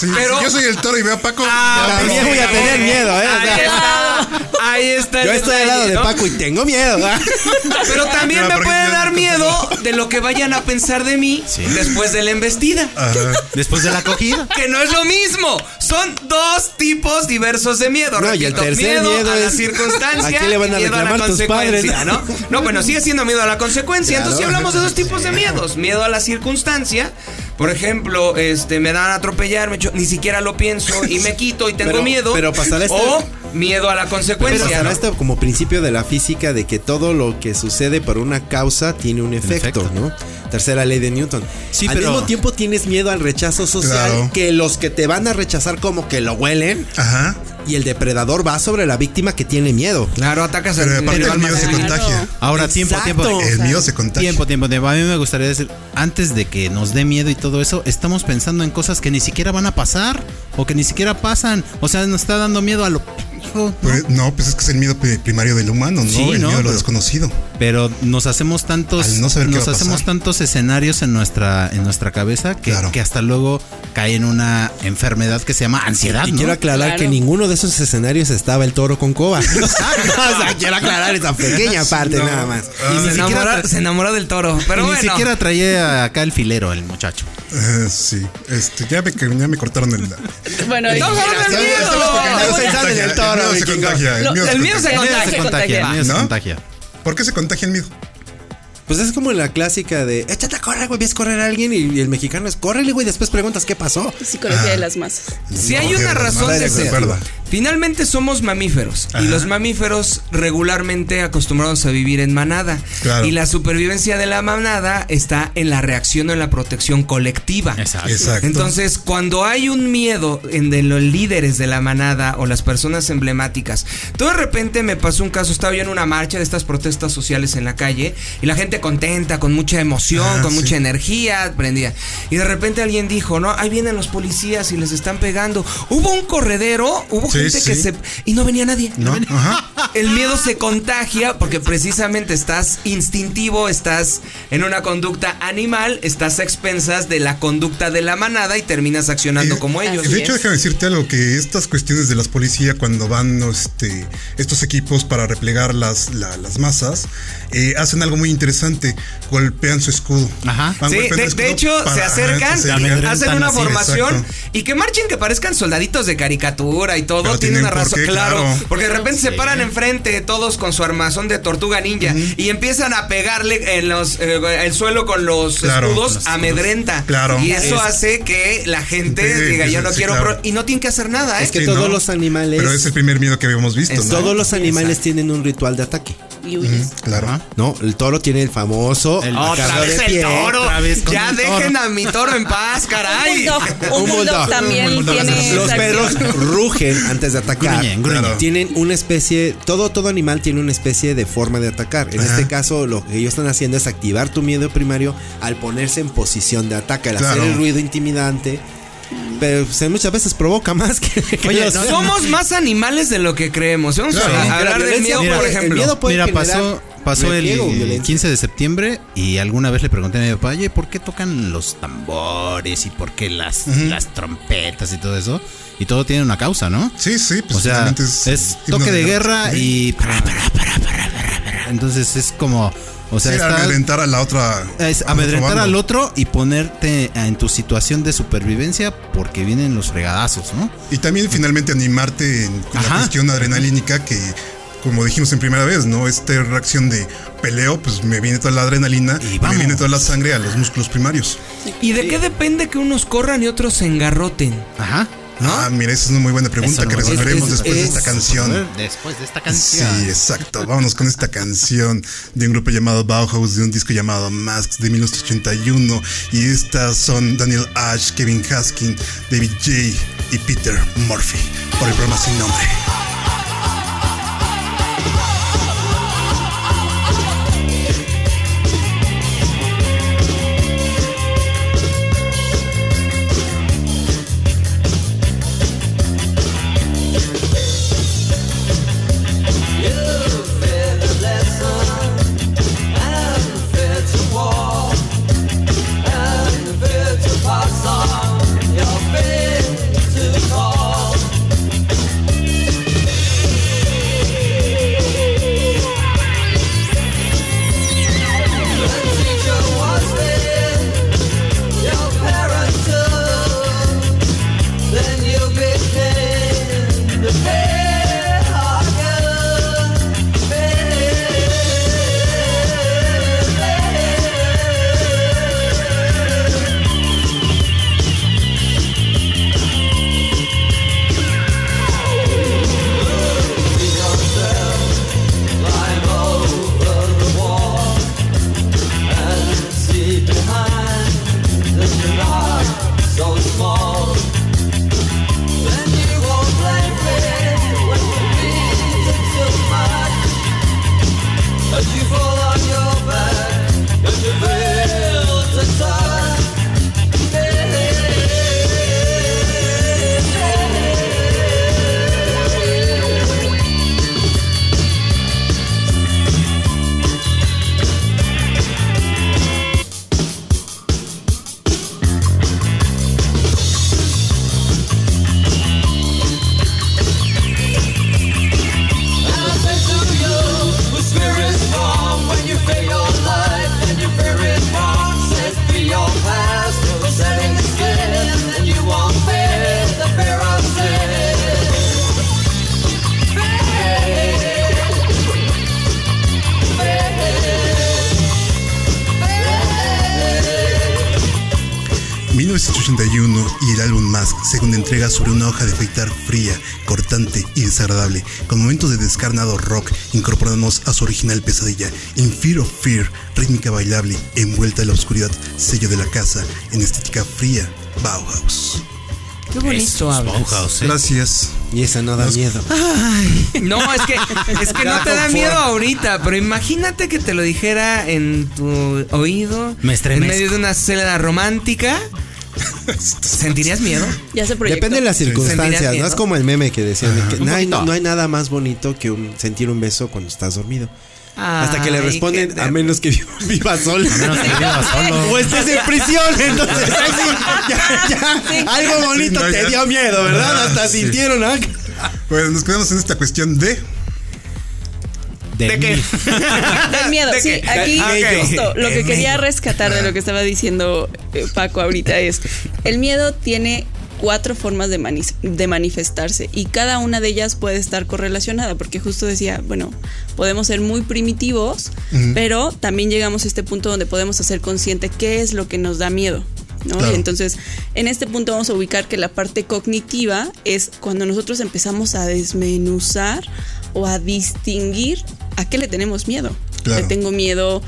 Sí,
Pero-
si yo soy el toro y veo a Paco.
Ah,
no.
voy a tener miedo, ¿eh?
Ahí está. Ahí está.
Yo estoy al lado de. Paco y tengo miedo. ¿ah? [laughs]
Pero también
Pero
me puede dar miedo de lo que vayan a pensar de mí
Sí.
después de la embestida.
Ajá.
Después de la acogida.
Que no es lo mismo. Son dos tipos diversos de miedo.
No, y el tercer
miedo,
miedo es-
circunstancia.
¿a quién le van a
miedo a la consecuencia,
padres?
¿no? No, bueno, sigue siendo miedo a la consecuencia.
Claro.
Entonces, si hablamos de dos tipos de miedos: miedo a la circunstancia. Por ejemplo, este, me dan a atropellar, me echo- ni siquiera lo pienso y me [laughs] quito y tengo
Pero-
miedo.
pero pasará este-
O miedo a la consecuencia.
Pero
¿no?
esto como principio de la física de que todo lo que sucede por una causa tiene un efecto,
efecto.
¿no? Tercera ley de Newton.
Sí,
Al
pero-
mismo tiempo tienes miedo al rechazo social,
Claro.
que los que te van a rechazar como que lo huelen,
Ajá.
y el depredador va sobre la víctima que tiene miedo.
Claro, atacas
Pero
al
aparte el
alma
miedo se contagia.
Ahora, tiempo,
Exacto.
tiempo.
El miedo se contagia.
Tiempo, tiempo, tiempo. A mí me gustaría decir, antes de que nos dé miedo y todo eso, estamos pensando en cosas que ni siquiera van a pasar o que ni siquiera pasan. O sea, nos está dando miedo a lo... ¿no?
Pues, no, pues es que es el miedo pri- primario del humano, ¿no?
Sí,
el
¿no?
miedo a lo
Pero-
desconocido.
Pero nos hacemos tantos,
no
nos hacemos
pasar.
tantos escenarios en nuestra, en nuestra cabeza que,
Claro.
que hasta luego cae en una enfermedad que se llama ansiedad,
Y
¿no?
quiero aclarar
Claro.
que ninguno de esos escenarios estaba el toro con coba. o sea, quiero aclarar esa pequeña parte
No.
nada más.
Ah,
Y ni
Se
tra-
se enamoró del toro. Pero
y
bueno.
ni siquiera traía acá el filero el muchacho.
Eh, sí, este, ya me, ya me cortaron el.
Bueno,
el
contagia,
toro,
El miedo se
vikingo.
contagia. El miedo se contagia.
El miedo se contagia, el miedo se
¿No?
contagia.
¿Por qué se contagia el miedo?
Pues es como la clásica de échate a correr, güey, ves correr a alguien y, y el mexicano es córrele, güey, después preguntas qué pasó.
psicología de las masas.
Si hay una
de
razón de ser.
verdad.
Finalmente somos mamíferos y los mamíferos regularmente acostumbrados a vivir en manada.
Claro.
Y la supervivencia de la manada está en la reacción o en la protección colectiva.
Exacto.
Exacto.
Entonces, cuando hay un miedo en de los líderes de la manada o las personas emblemáticas, todo de repente me pasó un caso, estaba yo en una marcha de estas protestas sociales en la calle y la gente contenta, con mucha emoción,
Ah,
con
sí.
mucha energía, prendía. Y de repente alguien dijo, no, ahí vienen los policías y les están pegando. Hubo un corredero, hubo
Sí,
gente que se... Y no venía nadie.
¿No? Ajá. [laughs]
El miedo se contagia porque precisamente estás instintivo, estás en una conducta animal, estás a expensas de la conducta de la manada y terminas accionando
Eh,
como ellos.
De hecho, déjame decirte algo, que estas cuestiones de las policías cuando van este, estos equipos para replegar las, la- las masas, eh, hacen algo muy interesante, golpean su escudo.
Ajá.
Sí, de,
el escudo
de hecho,
para-
se acercan,
se
hacen una
así,
formación
exacto.
y que marchen que parezcan soldaditos de caricatura y todo.
Tienen
una
por
razón,
qué,
claro,
claro.
Porque de repente se paran enfrente todos con su armazón de tortuga ninja y empiezan a pegarle en los eh, el suelo con los
Claro,
escudos,
los
amedrenta.
Claro.
Y eso
Es-
hace que la gente
Sí,
diga, yo no
sí,
quiero...
claro.
pro-", y no tienen que hacer nada, ¿eh?
Es que
Sí,
todos
¿no?
los animales.
Pero es el primer miedo que habíamos visto,
Es
¿no?
Todos los animales
Exacto.
tienen un ritual de ataque.
Y huyes.
Claro.
No, el toro tiene el famoso.
El-
Otra vez
de
el toro. Ya
el
dejen
toro.
a mi toro en paz,
Un
caray.
bulldog, un
Un
bulldog también
Un bulldog.
tiene.
Los perros rugen antes de atacar.
Gruñen, gruñen.
Claro.
Tienen una especie, todo, todo animal tiene una especie de forma de atacar. En
Ajá.
este caso, lo que ellos están haciendo es activar tu miedo primario al ponerse en posición de ataque, al
Claro.
hacer el ruido intimidante. Pero pues, muchas veces provoca más que. que
Oye,
los-
Somos [laughs] más animales de lo que creemos. Vamos
Claro.
a, a
La
hablar del miedo,
puede-
por
el
ejemplo.
miedo puede
Mira,
generar
pasó, pasó el
violencia.
15 de septiembre y alguna vez le pregunté a mi papá, oye, ¿por qué tocan los tambores y por qué las, las trompetas y todo eso? Y todo tiene una causa, ¿no?
Sí, sí, pues
o sea, es, toque de guerra y... para, para, para. Entonces es como... O sea,
Sí,
está-
amedrentar a la otra.
es
otro
amedrentar al otro y ponerte en tu situación de supervivencia porque vienen los fregadazos, ¿no?
Y también finalmente animarte en la
Ajá.
cuestión adrenalínica que, como dijimos en primera vez, ¿no? Esta reacción de peleo, pues me viene toda la adrenalina
Y
me viene toda la sangre a los músculos primarios.
¿Y de qué depende que unos corran y otros se engarroten?
Ajá.
Ah, mira, esa es una muy buena pregunta que
no-
resolveremos
es-
después de
es-
esta canción.
Después de esta
Sí,
canción.
exacto. Vámonos con esta canción de un grupo llamado Bauhaus, de un disco llamado Masks de 1981. Y estas son Daniel Ash, Kevin Haskin, David J. y Peter Murphy, por el programa sin nombre. Entrega sobre una hoja de afeitar fría, cortante y desagradable. Con momentos de descarnado rock, incorporamos a su original pesadilla, In Fear of Fear, rítmica bailable, envuelta en la oscuridad, sello de la casa, en estética fría, Bauhaus.
Qué bonito hablas.
Bauhaus, ¿eh?
Gracias.
Y esa no da miedo. [laughs]
No, es que, es que no te da miedo ahorita, pero imagínate que te lo dijera en tu oído.
Me estremezco.
En medio de una celda romántica. ¿Sentirías miedo?
Ya se proyectó.
Depende de las
¿Sentirías
circunstancias? ¿no? Es como el meme que decían que no hay, no hay nada más bonito que un- sentir un beso cuando estás dormido. Hasta que le responden, a menos que [laughs] viva solo.
A menos que viva solo.
O estés en prisión, entonces ya, ya, algo bonito
Sí, no,
te
ya.
dio miedo, ¿verdad? Hasta
Sí.
sintieron, ¿ah?
Pues nos quedamos en esta cuestión de.
De,
¿De qué?
mí. [laughs]
Del miedo,
¿De
sí,
qué?
aquí
Ah, ok.
justo lo que quería rescatar de lo que estaba diciendo eh, Paco ahorita es, el miedo tiene cuatro formas de, mani- de manifestarse y cada una de ellas puede estar correlacionada porque justo decía, bueno, podemos ser muy primitivos, pero también llegamos a este punto donde podemos hacer consciente qué es lo que nos da miedo. ¿no?
Claro.
Entonces, en este punto vamos a ubicar que la parte cognitiva es cuando nosotros empezamos a desmenuzar o a distinguir a qué le tenemos miedo.
Claro.
Le tengo miedo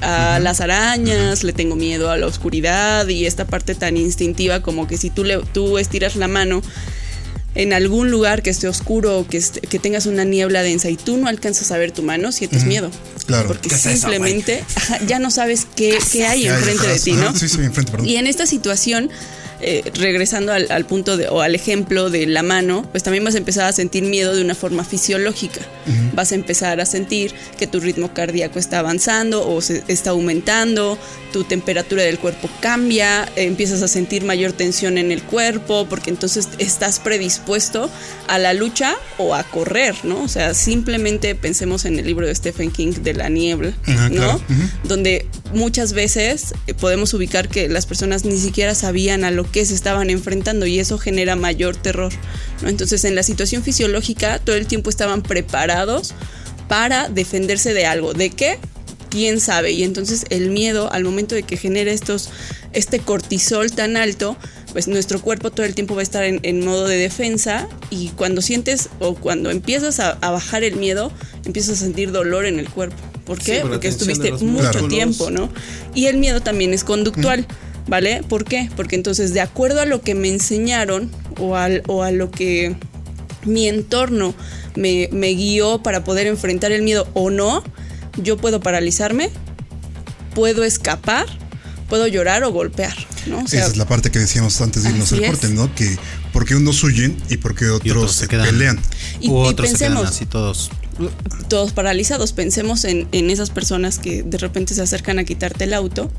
a las arañas, le tengo miedo a la oscuridad y esta parte tan instintiva como que si tú, le, tú estiras la mano en algún lugar que esté oscuro o que, que tengas una niebla densa y tú no alcanzas a ver tu mano, sientes miedo.
Claro.
Porque
¿Qué es eso,
simplemente ajá, ya no sabes qué, qué hay enfrente de ti, ¿no?
Sí, sí, enfrente, perdón.
Y en esta situación, eh, regresando al, al punto de, o al ejemplo de la mano, pues también vas a empezar a sentir miedo de una forma fisiológica. Vas a empezar a sentir que tu ritmo cardíaco está avanzando o se está aumentando, tu temperatura del cuerpo cambia, eh, empiezas a sentir mayor tensión en el cuerpo, porque entonces estás predispuesto a la lucha o a correr, ¿no? O sea, simplemente pensemos en el libro de Stephen King de la niebla,
Ajá,
¿no?
claro.
Donde muchas veces eh, podemos ubicar que las personas ni siquiera sabían a lo que se estaban enfrentando y eso genera mayor terror. Entonces en la situación fisiológica todo el tiempo estaban preparados para defenderse de algo. ¿De qué? quién sabe. Y entonces el miedo, al momento de que genera estos, este cortisol tan alto, pues nuestro cuerpo todo el tiempo va a estar en, modo de defensa y cuando sientes o cuando empiezas a bajar el miedo, empiezas a sentir dolor en el cuerpo. ¿Por qué?
Sí, por la
Porque estuviste mucho tiempo, ¿no? Y el miedo también es conductual. ¿Vale? ¿Por qué? Porque entonces, de acuerdo a lo que me enseñaron o, al, o a lo que mi entorno me, me guió para poder enfrentar el miedo o no, yo puedo paralizarme, puedo escapar, puedo llorar o golpear, ¿no? O sea,
Esa es la parte que decíamos antes de irnos al corte, ¿no? Que porque unos huyen y porque otros,
Y otros se
pelean.
Y-
u
y
otros se quedan así todos.
Todos paralizados. Pensemos en, en esas personas que de repente se acercan a quitarte el auto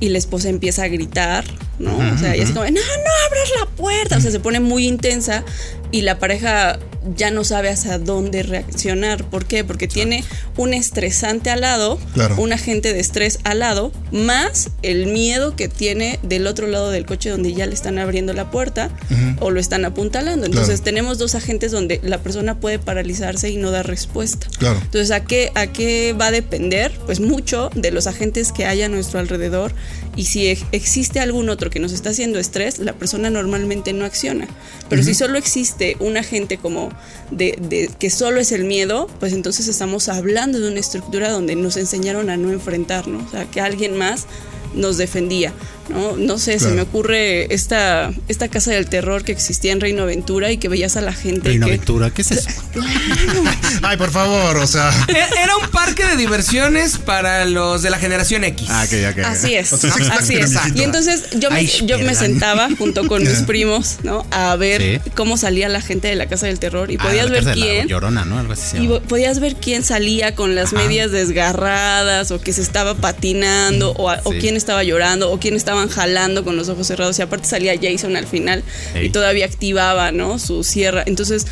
y la esposa empieza a gritar, ¿no? o sea, y así como, no, no abras la puerta. O sea, se pone muy intensa y la pareja ya no sabe hacia dónde reaccionar. ¿Por qué? Porque tiene un estresante al lado,
Claro.
un agente de estrés al lado, más el miedo que tiene del otro lado del coche donde ya le están abriendo la puerta o lo están apuntalando. Entonces
Claro.
tenemos dos agentes donde la persona puede paralizarse y no dar respuesta.
Claro.
Entonces, ¿a qué, ¿a qué va a depender? Pues mucho de los agentes que hay a nuestro alrededor y si ex- existe algún otro que nos está haciendo estrés, la persona normalmente no acciona. Pero si solo existe un agente como de, de- que solo es el miedo, pues entonces estamos hablando de una estructura donde nos enseñaron a no enfrentarnos, o sea, que alguien más nos defendía. No, no sé, se
Claro.
me ocurre esta, esta casa del terror que existía en Reino Aventura y que veías a la gente
Reino
que...
Aventura, ¿qué es eso? [laughs]
Ay, por favor, o sea.
E- Era un parque de diversiones para los de la generación X.
Ah, ok, ok.
Así es,
O sea,
así es. Y entonces yo me,
Ay,
yo me sentaba junto con [laughs] mis primos, ¿no? A ver
Sí.
cómo salía la gente de la casa del terror y
Ah,
podías ver quién.
Llorona, ¿no? Algo así se
Y podías ver quién salía con las medias desgarradas o que se estaba patinando o, a- o
Sí.
quién estaba llorando o quién estaban jalando con los ojos cerrados y aparte salía Jason al final y todavía activaba, ¿no? Su sierra. Entonces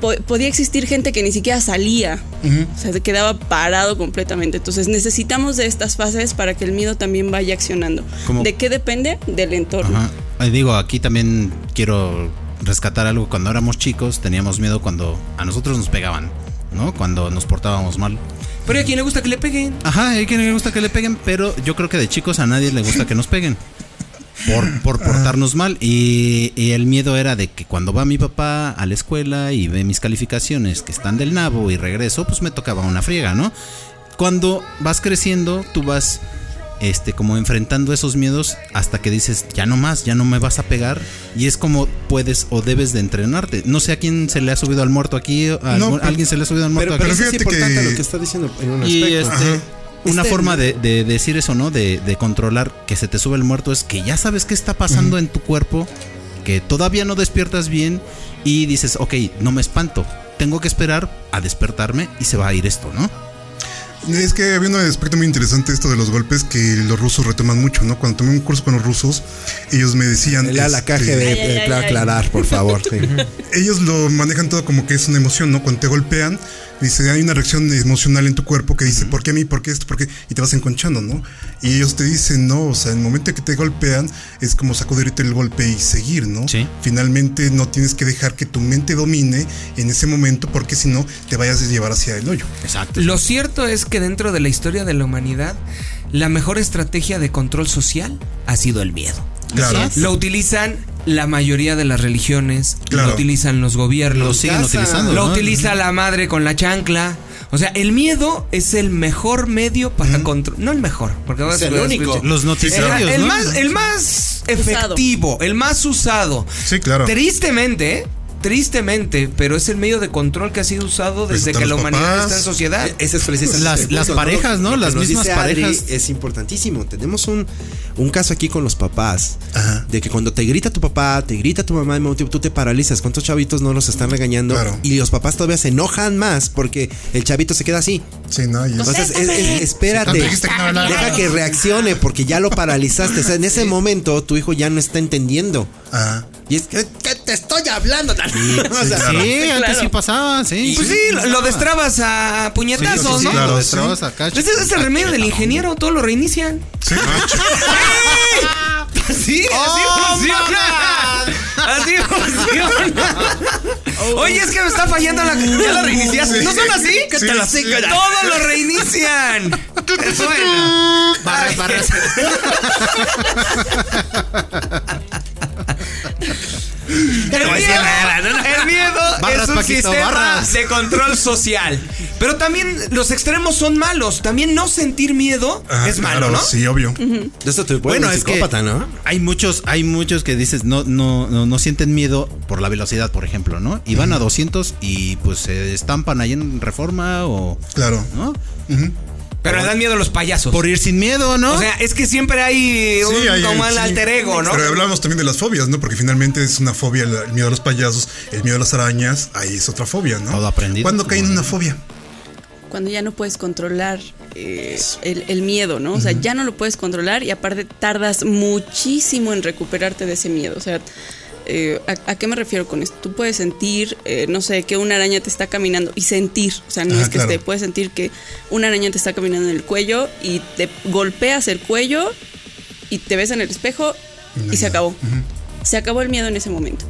po- podía existir gente que ni siquiera salía, o sea, se quedaba parado completamente. Entonces necesitamos de estas fases para que el miedo también vaya accionando.
Como-
¿De qué depende? Del entorno.
Ajá. Digo, aquí también quiero rescatar algo. Cuando éramos chicos teníamos miedo cuando a nosotros nos pegaban, ¿no? Cuando nos portábamos mal.
Pero a quien le gusta que le peguen.
Ajá, hay quien le gusta que le peguen, pero yo creo que de chicos a nadie le gusta que nos peguen. Por, por portarnos mal. Y, y el miedo era de que cuando va mi papá a la escuela y ve mis calificaciones que están del nabo y regreso, pues me tocaba una friega, ¿no? Cuando vas creciendo, tú vas este como enfrentando esos miedos hasta que dices, ya no más, ya no me vas a pegar. Y es como puedes o debes de entrenarte. No sé a quién se le ha subido al muerto aquí. ¿A
No, pero-
alguien se le ha subido al muerto
Pero, pero
aquí.
eso es importante
que-
lo que está diciendo en un
Y
aspecto.
este, una
Este-
forma de, de decir eso, ¿no? De, de controlar que se te sube el muerto es que ya sabes qué está pasando en tu cuerpo, que todavía no despiertas bien y dices, ok, no me espanto, tengo que esperar a despertarme y se va a ir esto, ¿no?
Es que había un aspecto muy interesante esto de los golpes que los rusos retoman mucho, ¿no? Cuando tomé un curso con los rusos, ellos me decían...
El a la KGB,
Ay, ay,
eh,
ay,
claro,
ay.
aclarar, por favor. sí. [laughs]
ellos lo manejan todo como que es una emoción, ¿no? Cuando te golpean, dice, hay una reacción emocional en tu cuerpo que dice, ¿por qué a mí? ¿Por qué esto? ¿Por qué? Y te vas enconchando, ¿no? Y ellos te dicen, no, o sea, en el momento que te golpean, es como sacudirte el golpe y seguir, ¿no?
Sí.
Finalmente no tienes que dejar que tu mente domine en ese momento, porque si no, te vayas a llevar hacia el hoyo.
Exacto.
Lo cierto es que dentro de la historia de la humanidad, la mejor estrategia de control social ha sido el miedo.
Claro.
Lo utilizan la mayoría de las religiones,
Claro.
lo utilizan los gobiernos,
Lo siguen
casa.
utilizando.
lo
¿no?
utiliza la madre con la chancla. O sea, el miedo es el mejor medio para controlar. No el mejor, porque ahora
Es el
lo
único.
Los
El,
noticiarios,
el
¿no?
más, el más efectivo, el más usado.
Sí, claro.
Tristemente, ¿eh? Tristemente, pero es el medio de control que ha sido usado desde que la humanidad
papás.
está en sociedad.
E- Ese es precisamente
Las- las parejas, ¿no? Las mismas
Adri
parejas.
Es importantísimo. Tenemos un, un caso aquí con los papás.
Ajá.
De que cuando te grita tu papá, te grita tu mamá, de mismo tiempo, tú te paralizas. ¿Cuántos chavitos no los están regañando?
Claro.
Y los papás todavía se enojan más porque el chavito se queda así.
Sí, no, y es-
Entonces, es- es- espérate.
Tanto dijiste que no hablara.
Deja que reaccione porque ya lo paralizaste. O sea, en ese momento tu hijo ya no está entendiendo.
Ajá.
Y es que ¿qué te estoy hablando. [laughs] O sea,
claro.
Sí, antes sí pasaba, sí.
Pues sí, lo, lo destrabas a puñetazos,
Sí, sí, sí,
¿no?
claro.
Lo destrabas acá.
Ese es el remedio del ingeniero, todo lo reinician.
Sí, [laughs]
Sí, así
¡Oh,
funciona. Así funciona. Oye, es que me está fallando la. Ya la reiniciaste. ¿No son así?
Sí,
te la
sí.
Todo lo reinician. Suena.
Barras, barras. [laughs] [laughs]
El miedo, el [laughs] miedo
Barras,
es un
Paquito,
sistema
barras.
de control social. Pero también los extremos son malos. También no sentir miedo es malo,
claro,
¿no?
Sí, obvio.
De esto te
Bueno, es que
psicópata, ¿no?
hay muchos, hay muchos que dices no, no, no, no sienten miedo por la velocidad, por ejemplo, ¿no? Y van a 200 y pues se estampan ahí en Reforma o,
Claro.
¿no?
Pero le dan miedo los payasos.
Por ir sin miedo, ¿no?
O sea, es que siempre hay un
Sí, hay-
como el
sí.
alter ego, ¿no?
Pero hablamos también de las fobias, ¿no? Porque finalmente es una fobia el, miedo a los payasos, el miedo a las arañas, ahí es otra fobia, ¿no?
Todo aprendido.
¿Cuándo cae en una fobia?
Cuando ya no puedes controlar eh, el, el miedo, ¿no? O sea, ya no lo puedes controlar y aparte tardas muchísimo en recuperarte de ese miedo. O sea, eh, ¿a, a qué me refiero con esto? Tú puedes sentir, eh, no sé, que una araña te está caminando y sentir, o sea, no es que
claro.
esté, puedes sentir que una araña te está caminando en el cuello y te golpeas el cuello y te ves en el espejo y se acabó. Se acabó el miedo en ese momento.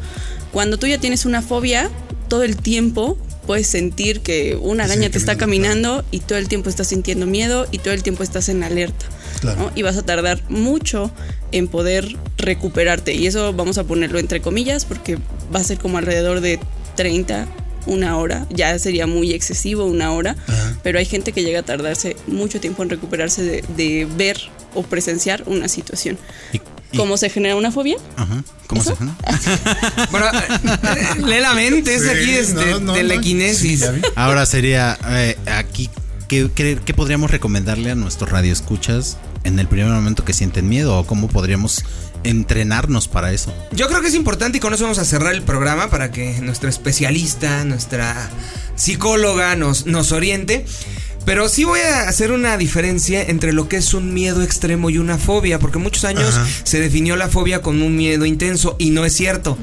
Cuando tú ya tienes una fobia, todo el tiempo puedes sentir que una araña te está
caminando,
y todo el tiempo estás sintiendo miedo y todo el tiempo estás en alerta.
Claro.
¿no? Y vas a tardar mucho en poder recuperarte. Y eso vamos a ponerlo entre comillas porque va a ser como alrededor de 30, una hora. Ya sería muy excesivo una hora.
Ajá.
Pero hay gente que llega a tardarse mucho tiempo en recuperarse de, de ver o presenciar una situación.
Y-
¿Cómo se genera una fobia?
Ajá. ¿Cómo
¿Eso?
se llama? [laughs]
Bueno, eh, lee la mente, es
Sí,
aquí este,
no, no,
de la
no.
equinesis.
Ahora sería eh, aquí, ¿qué, qué, qué podríamos recomendarle a nuestros radioescuchas en el primer momento que sienten miedo? ¿O cómo podríamos entrenarnos para eso?
Yo creo que es importante y con eso vamos a cerrar el programa para que nuestra especialista, nuestra psicóloga nos, nos oriente. Pero sí voy a hacer una diferencia entre lo que es un miedo extremo y una fobia, porque muchos años
Ajá.
se definió la fobia como un miedo intenso y no es cierto.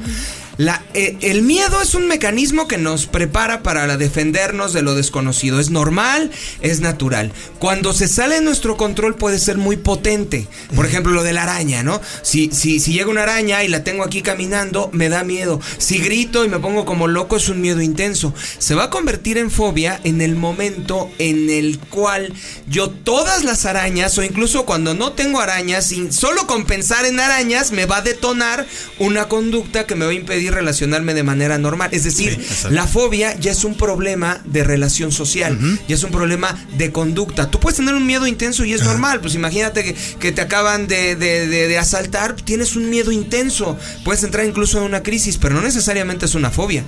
Eh, el miedo es un mecanismo que nos prepara para defendernos de lo desconocido. Es normal, es natural. Cuando se sale de nuestro control puede ser muy potente. Por ejemplo, lo de la araña, ¿no? Si, si, si llega una araña y la tengo aquí caminando, me da miedo. Si grito y me pongo como loco, es un miedo intenso. Se va a convertir en fobia en el momento en el cual yo todas las arañas, o incluso cuando no tengo arañas, sin solo con pensar en arañas, me va a detonar una conducta que me va a impedir relacionarme de manera normal. Es decir, la fobia ya es un problema de relación social, ya es un problema de conducta. Tú puedes tener un miedo intenso y es normal. Pues imagínate que, que te acaban de, de- de- de asaltar, tienes un miedo intenso. Puedes entrar incluso en una crisis, pero no necesariamente es una fobia.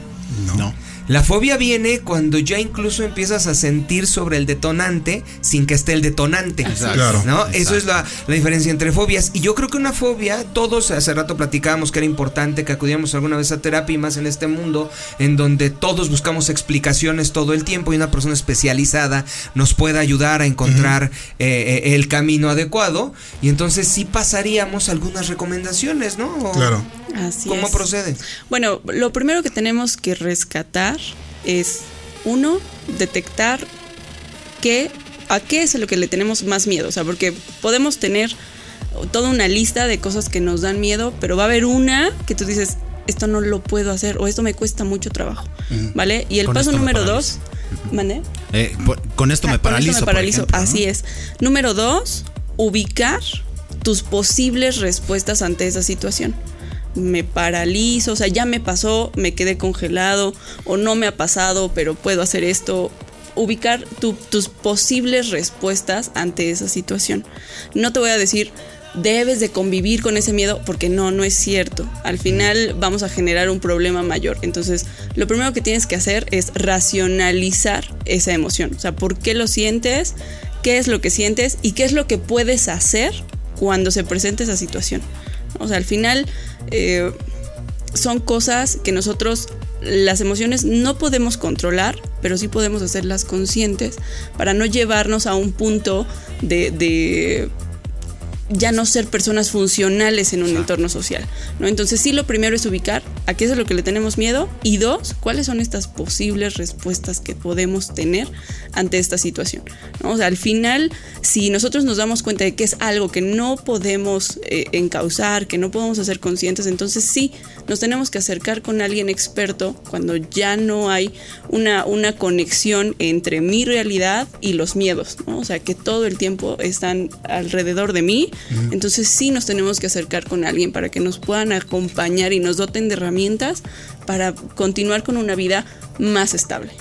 No.
La fobia viene cuando ya incluso empiezas a sentir sobre el detonante sin que esté el detonante.
Exacto.
Claro.
¿No? Eso es la, la diferencia entre fobias. Y yo creo que una fobia, todos hace rato platicábamos que era importante que acudíamos alguna vez a terapia y más en este mundo en donde todos buscamos explicaciones todo el tiempo y una persona especializada nos pueda ayudar a encontrar eh, eh, el camino adecuado. Y entonces sí pasaríamos algunas recomendaciones, ¿no? O-
Claro.
Así
¿Cómo
es.
procede?
Bueno, lo primero que tenemos que rescatar es, uno, detectar qué, a qué es lo que le tenemos más miedo. O sea, porque podemos tener toda una lista de cosas que nos dan miedo, pero va a haber una que tú dices, esto no lo puedo hacer o esto me cuesta mucho trabajo. ¿Vale? Y el
Con
paso número dos, ¿mande?
Eh, por- con esto
Ah,
me
con
paralizo.
esto me paralizo.
ejemplo, ¿no?
Así es. Número dos, ubicar tus posibles respuestas ante esa situación. Me paralizo, o sea, ya me pasó, me quedé congelado, o no me ha pasado, pero puedo hacer esto. Ubicar tu- tus posibles respuestas ante esa situación. No te voy a decir, debes de convivir con ese miedo, porque no, no es cierto. Al final vamos a generar un problema mayor. Entonces, lo primero que tienes que hacer es racionalizar esa emoción. O sea, ¿por qué lo sientes? ¿Qué es lo que sientes? ¿Y qué es lo que puedes hacer cuando se presente esa situación? O sea, al final eh, son cosas que nosotros, las emociones no podemos controlar, pero sí podemos hacerlas conscientes para no llevarnos a un punto de, de ya no ser personas funcionales en un entorno social. ¿no? Entonces sí, lo primero es ubicar a qué es lo que le tenemos miedo y dos, cuáles son estas posibles respuestas que podemos tener ante esta situación. ¿no? O sea, al final, si nosotros nos damos cuenta de que es algo que no podemos eh, encauzar, que no podemos hacer conscientes, entonces sí, nos tenemos que acercar con alguien experto cuando ya no hay una, una conexión entre mi realidad y los miedos. ¿no? O sea, que todo el tiempo están alrededor de mí. Entonces sí nos tenemos que acercar con alguien para que nos puedan acompañar y nos doten de herramientas para continuar con una vida más estable.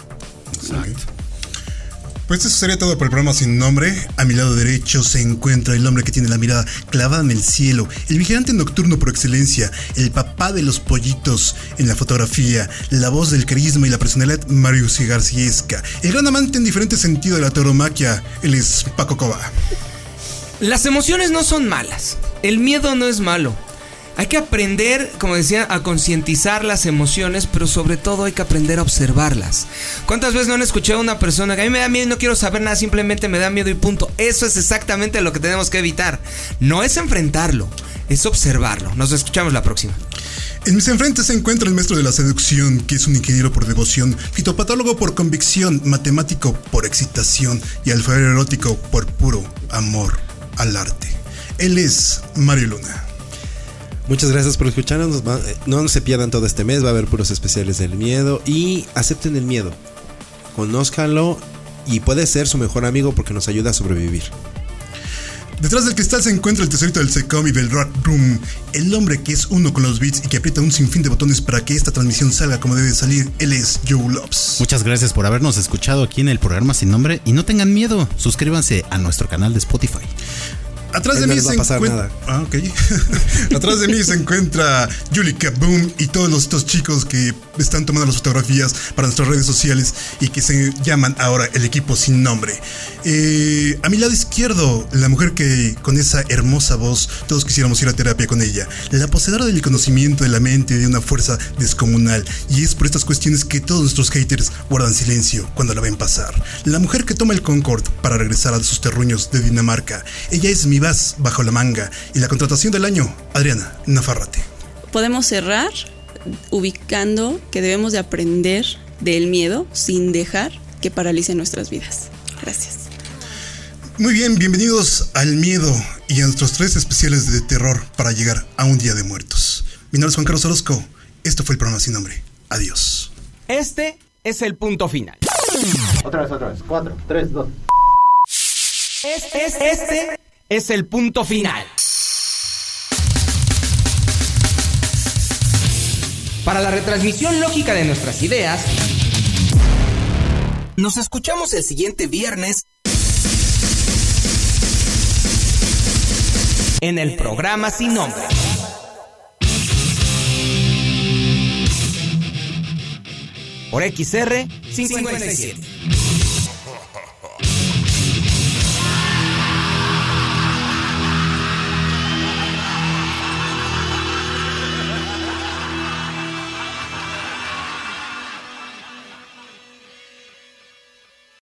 Pues eso sería todo por el programa sin nombre. A mi lado derecho se encuentra el hombre que tiene la mirada clavada en el cielo, el vigilante nocturno por excelencia, el papá de los pollitos en la fotografía, la voz del carisma y la personalidad Marius Garciesca, el gran amante en diferente sentido de la tauromaquia, él es Paco Coba.
Las emociones no son malas. El miedo no es malo. Hay que aprender, como decía, a concientizar las emociones, pero sobre todo hay que aprender a observarlas. ¿Cuántas veces no han escuchado a una persona que a mí me da miedo y no quiero saber nada, simplemente me da miedo y punto? Eso es exactamente lo que tenemos que evitar. No es enfrentarlo, es observarlo. Nos escuchamos la próxima.
En mis enfrentes se encuentra el maestro de la seducción, que es un ingeniero por devoción, fitopatólogo por convicción, matemático por excitación y alfarero erótico por puro amor al arte. Él es Mario Luna.
Muchas gracias por escucharnos. Eh, No se pierdan todo este mes. Va a haber puros especiales del miedo. Y acepten el miedo. Conózcanlo. Y puede ser su mejor amigo porque nos ayuda a sobrevivir.
Detrás del cristal se encuentra el tesorito del Secom y del Rock Room, el hombre que es uno con los beats y que aprieta un sinfín de botones para que esta transmisión salga como debe salir. Él es Joe Loves.
Muchas gracias por habernos escuchado aquí en el programa sin nombre y no tengan miedo, suscríbanse a nuestro canal de Spotify.
Atrás de
no
mí se encuentra. Ah. [laughs] Atrás de mí se encuentra Julie Kaboom y todos los, estos chicos que están tomando las fotografías para nuestras redes sociales y que se llaman ahora el equipo sin nombre. Eh, a mi lado izquierdo, la mujer que con esa hermosa voz todos quisiéramos ir a terapia con ella. La poseedora del conocimiento de la mente y de una fuerza descomunal. Y es por estas cuestiones que todos nuestros haters guardan silencio cuando la ven pasar. La mujer que toma el Concorde para regresar a sus terruños de Dinamarca. Ella es mi bajo la manga. Y la contratación del año, Adriana Nafarrate.
Podemos cerrar ubicando que debemos de aprender del miedo sin dejar que paralice nuestras vidas. Gracias.
Muy bien, bienvenidos al miedo y a nuestros tres especiales de terror para llegar a un día de muertos. Mi nombre es Juan Carlos Orozco. Esto fue el programa sin nombre. Adiós.
Este es el punto final.
Otra vez, otra vez. Cuatro, tres, dos.
Este, es- este es el punto final. Para la retransmisión lógica de nuestras ideas, nos escuchamos el siguiente viernes en el programa sin nombre. por XR 57.